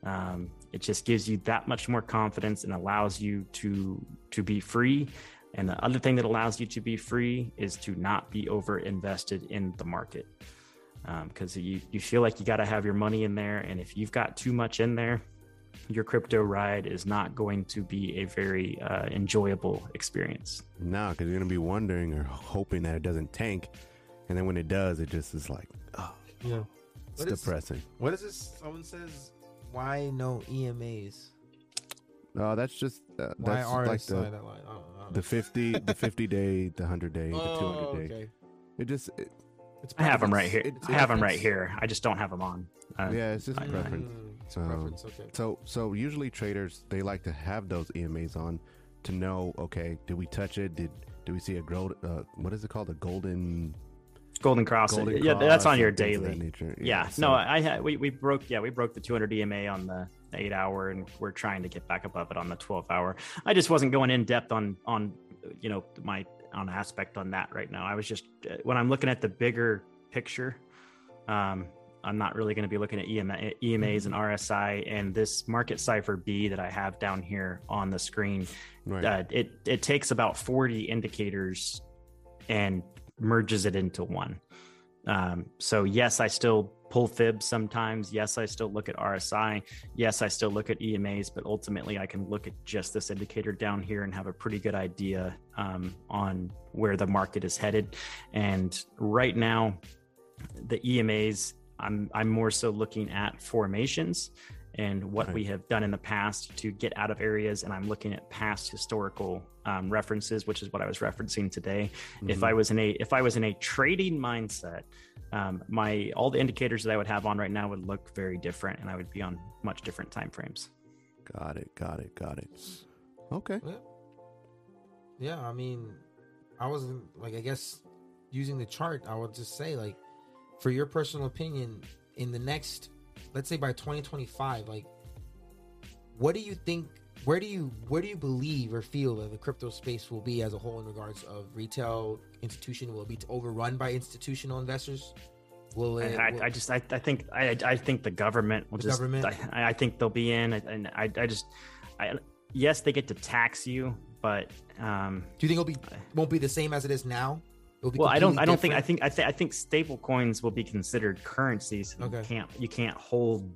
um, it just gives you that much more confidence and allows you to to be free. And the other thing that allows you to be free is to not be over invested in the market because you you feel like you got to have your money in there, and if you've got too much in there, your crypto ride is not going to be a very uh, enjoyable experience. No, because you're gonna be wondering or hoping that it doesn't tank, and then when it does, it just is like, oh, Yeah. it's What is- depressing. What is this? Someone says, why no EMAs? Oh, that's just uh, Why that's RSI like the that line? I don't know. the fifty, the fifty day, the hundred day, the two hundred day. okay. It just, it, It's I have them right here. It's I have them right here. I just don't have them on. Uh, yeah, it's just I- preference. Mm, it's Um, preference. Okay. So, so usually traders they like to have those EMAs on to know, okay, did we touch it? Did do we see a gold? Uh, what is it called? A golden. Golden Cross. golden yeah, that's on your and things of daily. that nature. Yeah, so- no, I had we, we broke yeah we broke the 200 EMA on the eight hour, and we're trying to get back above it on the 12 hour. I just wasn't going in depth on on you know my on aspect on that right now. I was just uh, when I'm looking at the bigger picture, um, I'm not really going to be looking at EMA, EMAs and RSI and this market cipher B that I have down here on the screen. right. Uh, it it takes about 40 indicators and merges it into one. Um, so yes, I still pull fibs sometimes. Yes, I still look at RSI. Yes, I still look at EMAs, but ultimately I can look at just this indicator down here and have a pretty good idea um, on where the market is headed. And right now, the EMAs, I'm I'm more so looking at formations and what Right. we have done in the past to get out of areas, and I'm looking at past historical um, references, which is what I was referencing today. If Mhm. I was in a if I was in a trading mindset, um, my all the indicators that I would have on right now would look very different, and I would be on much different time frames. got it, got it, got it. Okay. Yeah, I mean, I wasn't like I guess using the chart. I would just say like, for your personal opinion, in the next, let's say by 2025, like, what do you think? Where do you where do you believe or feel that the crypto space will be as a whole in regards of retail institution? Will it be overrun by institutional investors? Will it? I, will- I, I just I, I think I I think the government will The just government? I, I think they'll be in and I I just I yes they get to tax you but um do you think it'll be won't be the same as it is now? It'll be well I don't I don't think I think I think I think stable coins will be considered currencies Okay. you can't you can't hold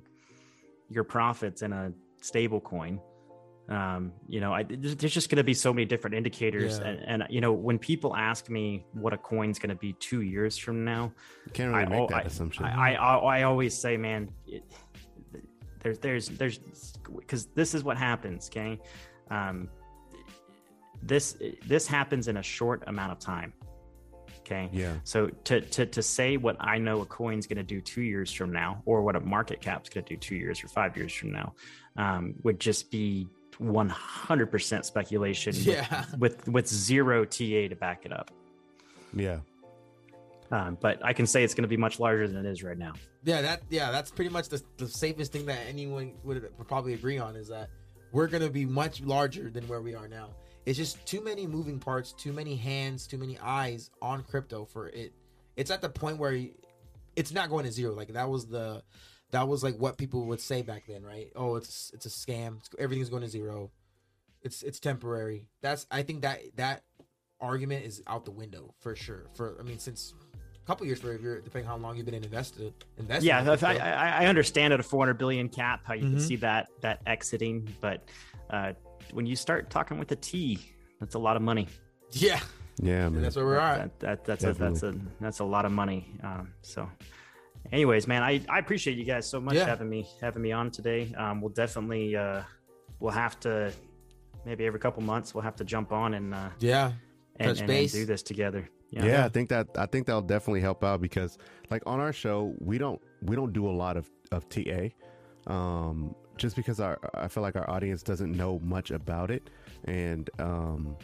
your profits in a stable coin um you know I, there's there's just going to be so many different indicators Yeah. and, and you know when people ask me what a coin's going to be two years from now You can't really I, make that I- assumption. I, I, I always say, man, it, there's, there's, there's, because this is what happens. Okay, um, this, this happens in a short amount of time. Okay, yeah. so to to to say what I know a coin's going to do two years from now, or what a market cap's going to do two years or five years from now, um, would just be 100% speculation. with- Yeah. with with zero TA to back it up. Yeah. Um, but I can say it's going to be much larger than it is right now. Yeah, that yeah, that's pretty much the, the safest thing that anyone would, would probably agree on is that we're gonna be much larger than where we are now. It's just too many moving parts, too many hands, too many eyes on crypto for it. It's at the point where it's not going to zero. Like that was the that was like what people would say back then, right? Oh, it's it's a scam. It's, everything's going to zero. It's it's temporary. That's I think that that argument is out the window for sure. For I mean, since a couple years for if you're depending how long you've been invested invested. in yeah if I. I I understand at a 400 billion cap how you can Mhm. see that that exiting but uh when you start talking with a t that's a lot of money. Yeah, Yeah, and man. that's where we're at. that, that that's a that's a that's a lot of money um so. Anyways man i i appreciate you guys so much Yeah. having me having me on today. Um we'll definitely uh we'll have to maybe every couple months we'll have to jump on and uh Yeah, and, and, and do this together. Yeah. I think that I think that'll definitely help out because like on our show we don't we don't do a lot of of TA, um, just because our I feel like our audience doesn't know much about it, and um,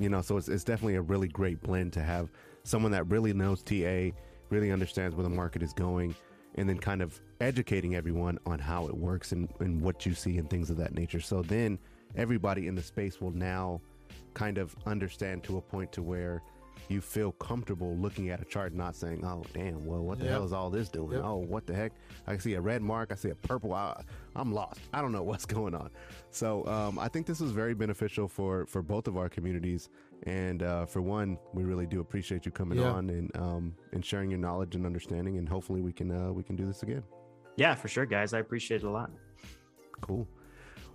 you know, so it's it's definitely a really great blend to have someone that really knows TA, really understands where the market is going, and then kind of educating everyone on how it works and, and what you see and things of that nature. So then everybody in the space will now kind of understand to a point to where you feel comfortable looking at a chart, not saying, "Oh, damn, well, what the Yep. hell is all this doing? Yep. Oh, what the heck? I see a red mark, I see a purple. I, I'm lost. I don't know what's going on." So um, I think this was very beneficial for for both of our communities. And uh, for one, we really do appreciate you coming Yeah. on and um, and sharing your knowledge and understanding. And hopefully, we can uh, we can do this again. yeah for sure guys i appreciate it a lot Cool.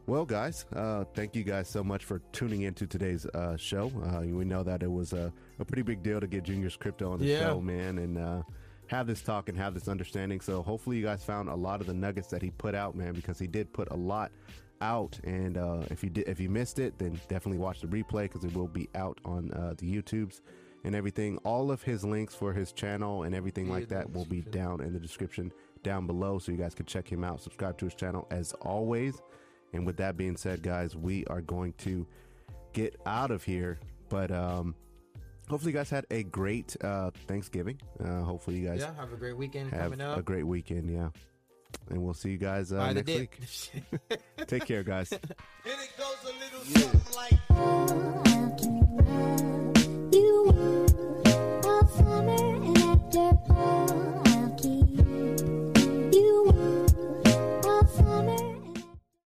Well, guys, uh, thank you guys so much for tuning into today's uh, show. Uh, we know that it was a, a, pretty big deal to get Junior's Crypto on the yeah. show, man, and uh, have this talk and have this understanding. So hopefully, you guys found a lot of the nuggets that he put out, man, because he did put a lot out. And uh, if you did, if you missed it, then definitely watch the replay because it will be out on uh, the YouTubes and everything. All of his links for his channel and everything like that will be down in the description down below, so you guys can check him out. Subscribe to his channel as always. And with that being said, guys, we are going to get out of here. But um, hopefully, you guys had a great uh, Thanksgiving. Uh, hopefully, you guys yeah, have a great weekend coming up. A great weekend, yeah. And we'll see you guys uh, next week. Take care, guys. summer after fall.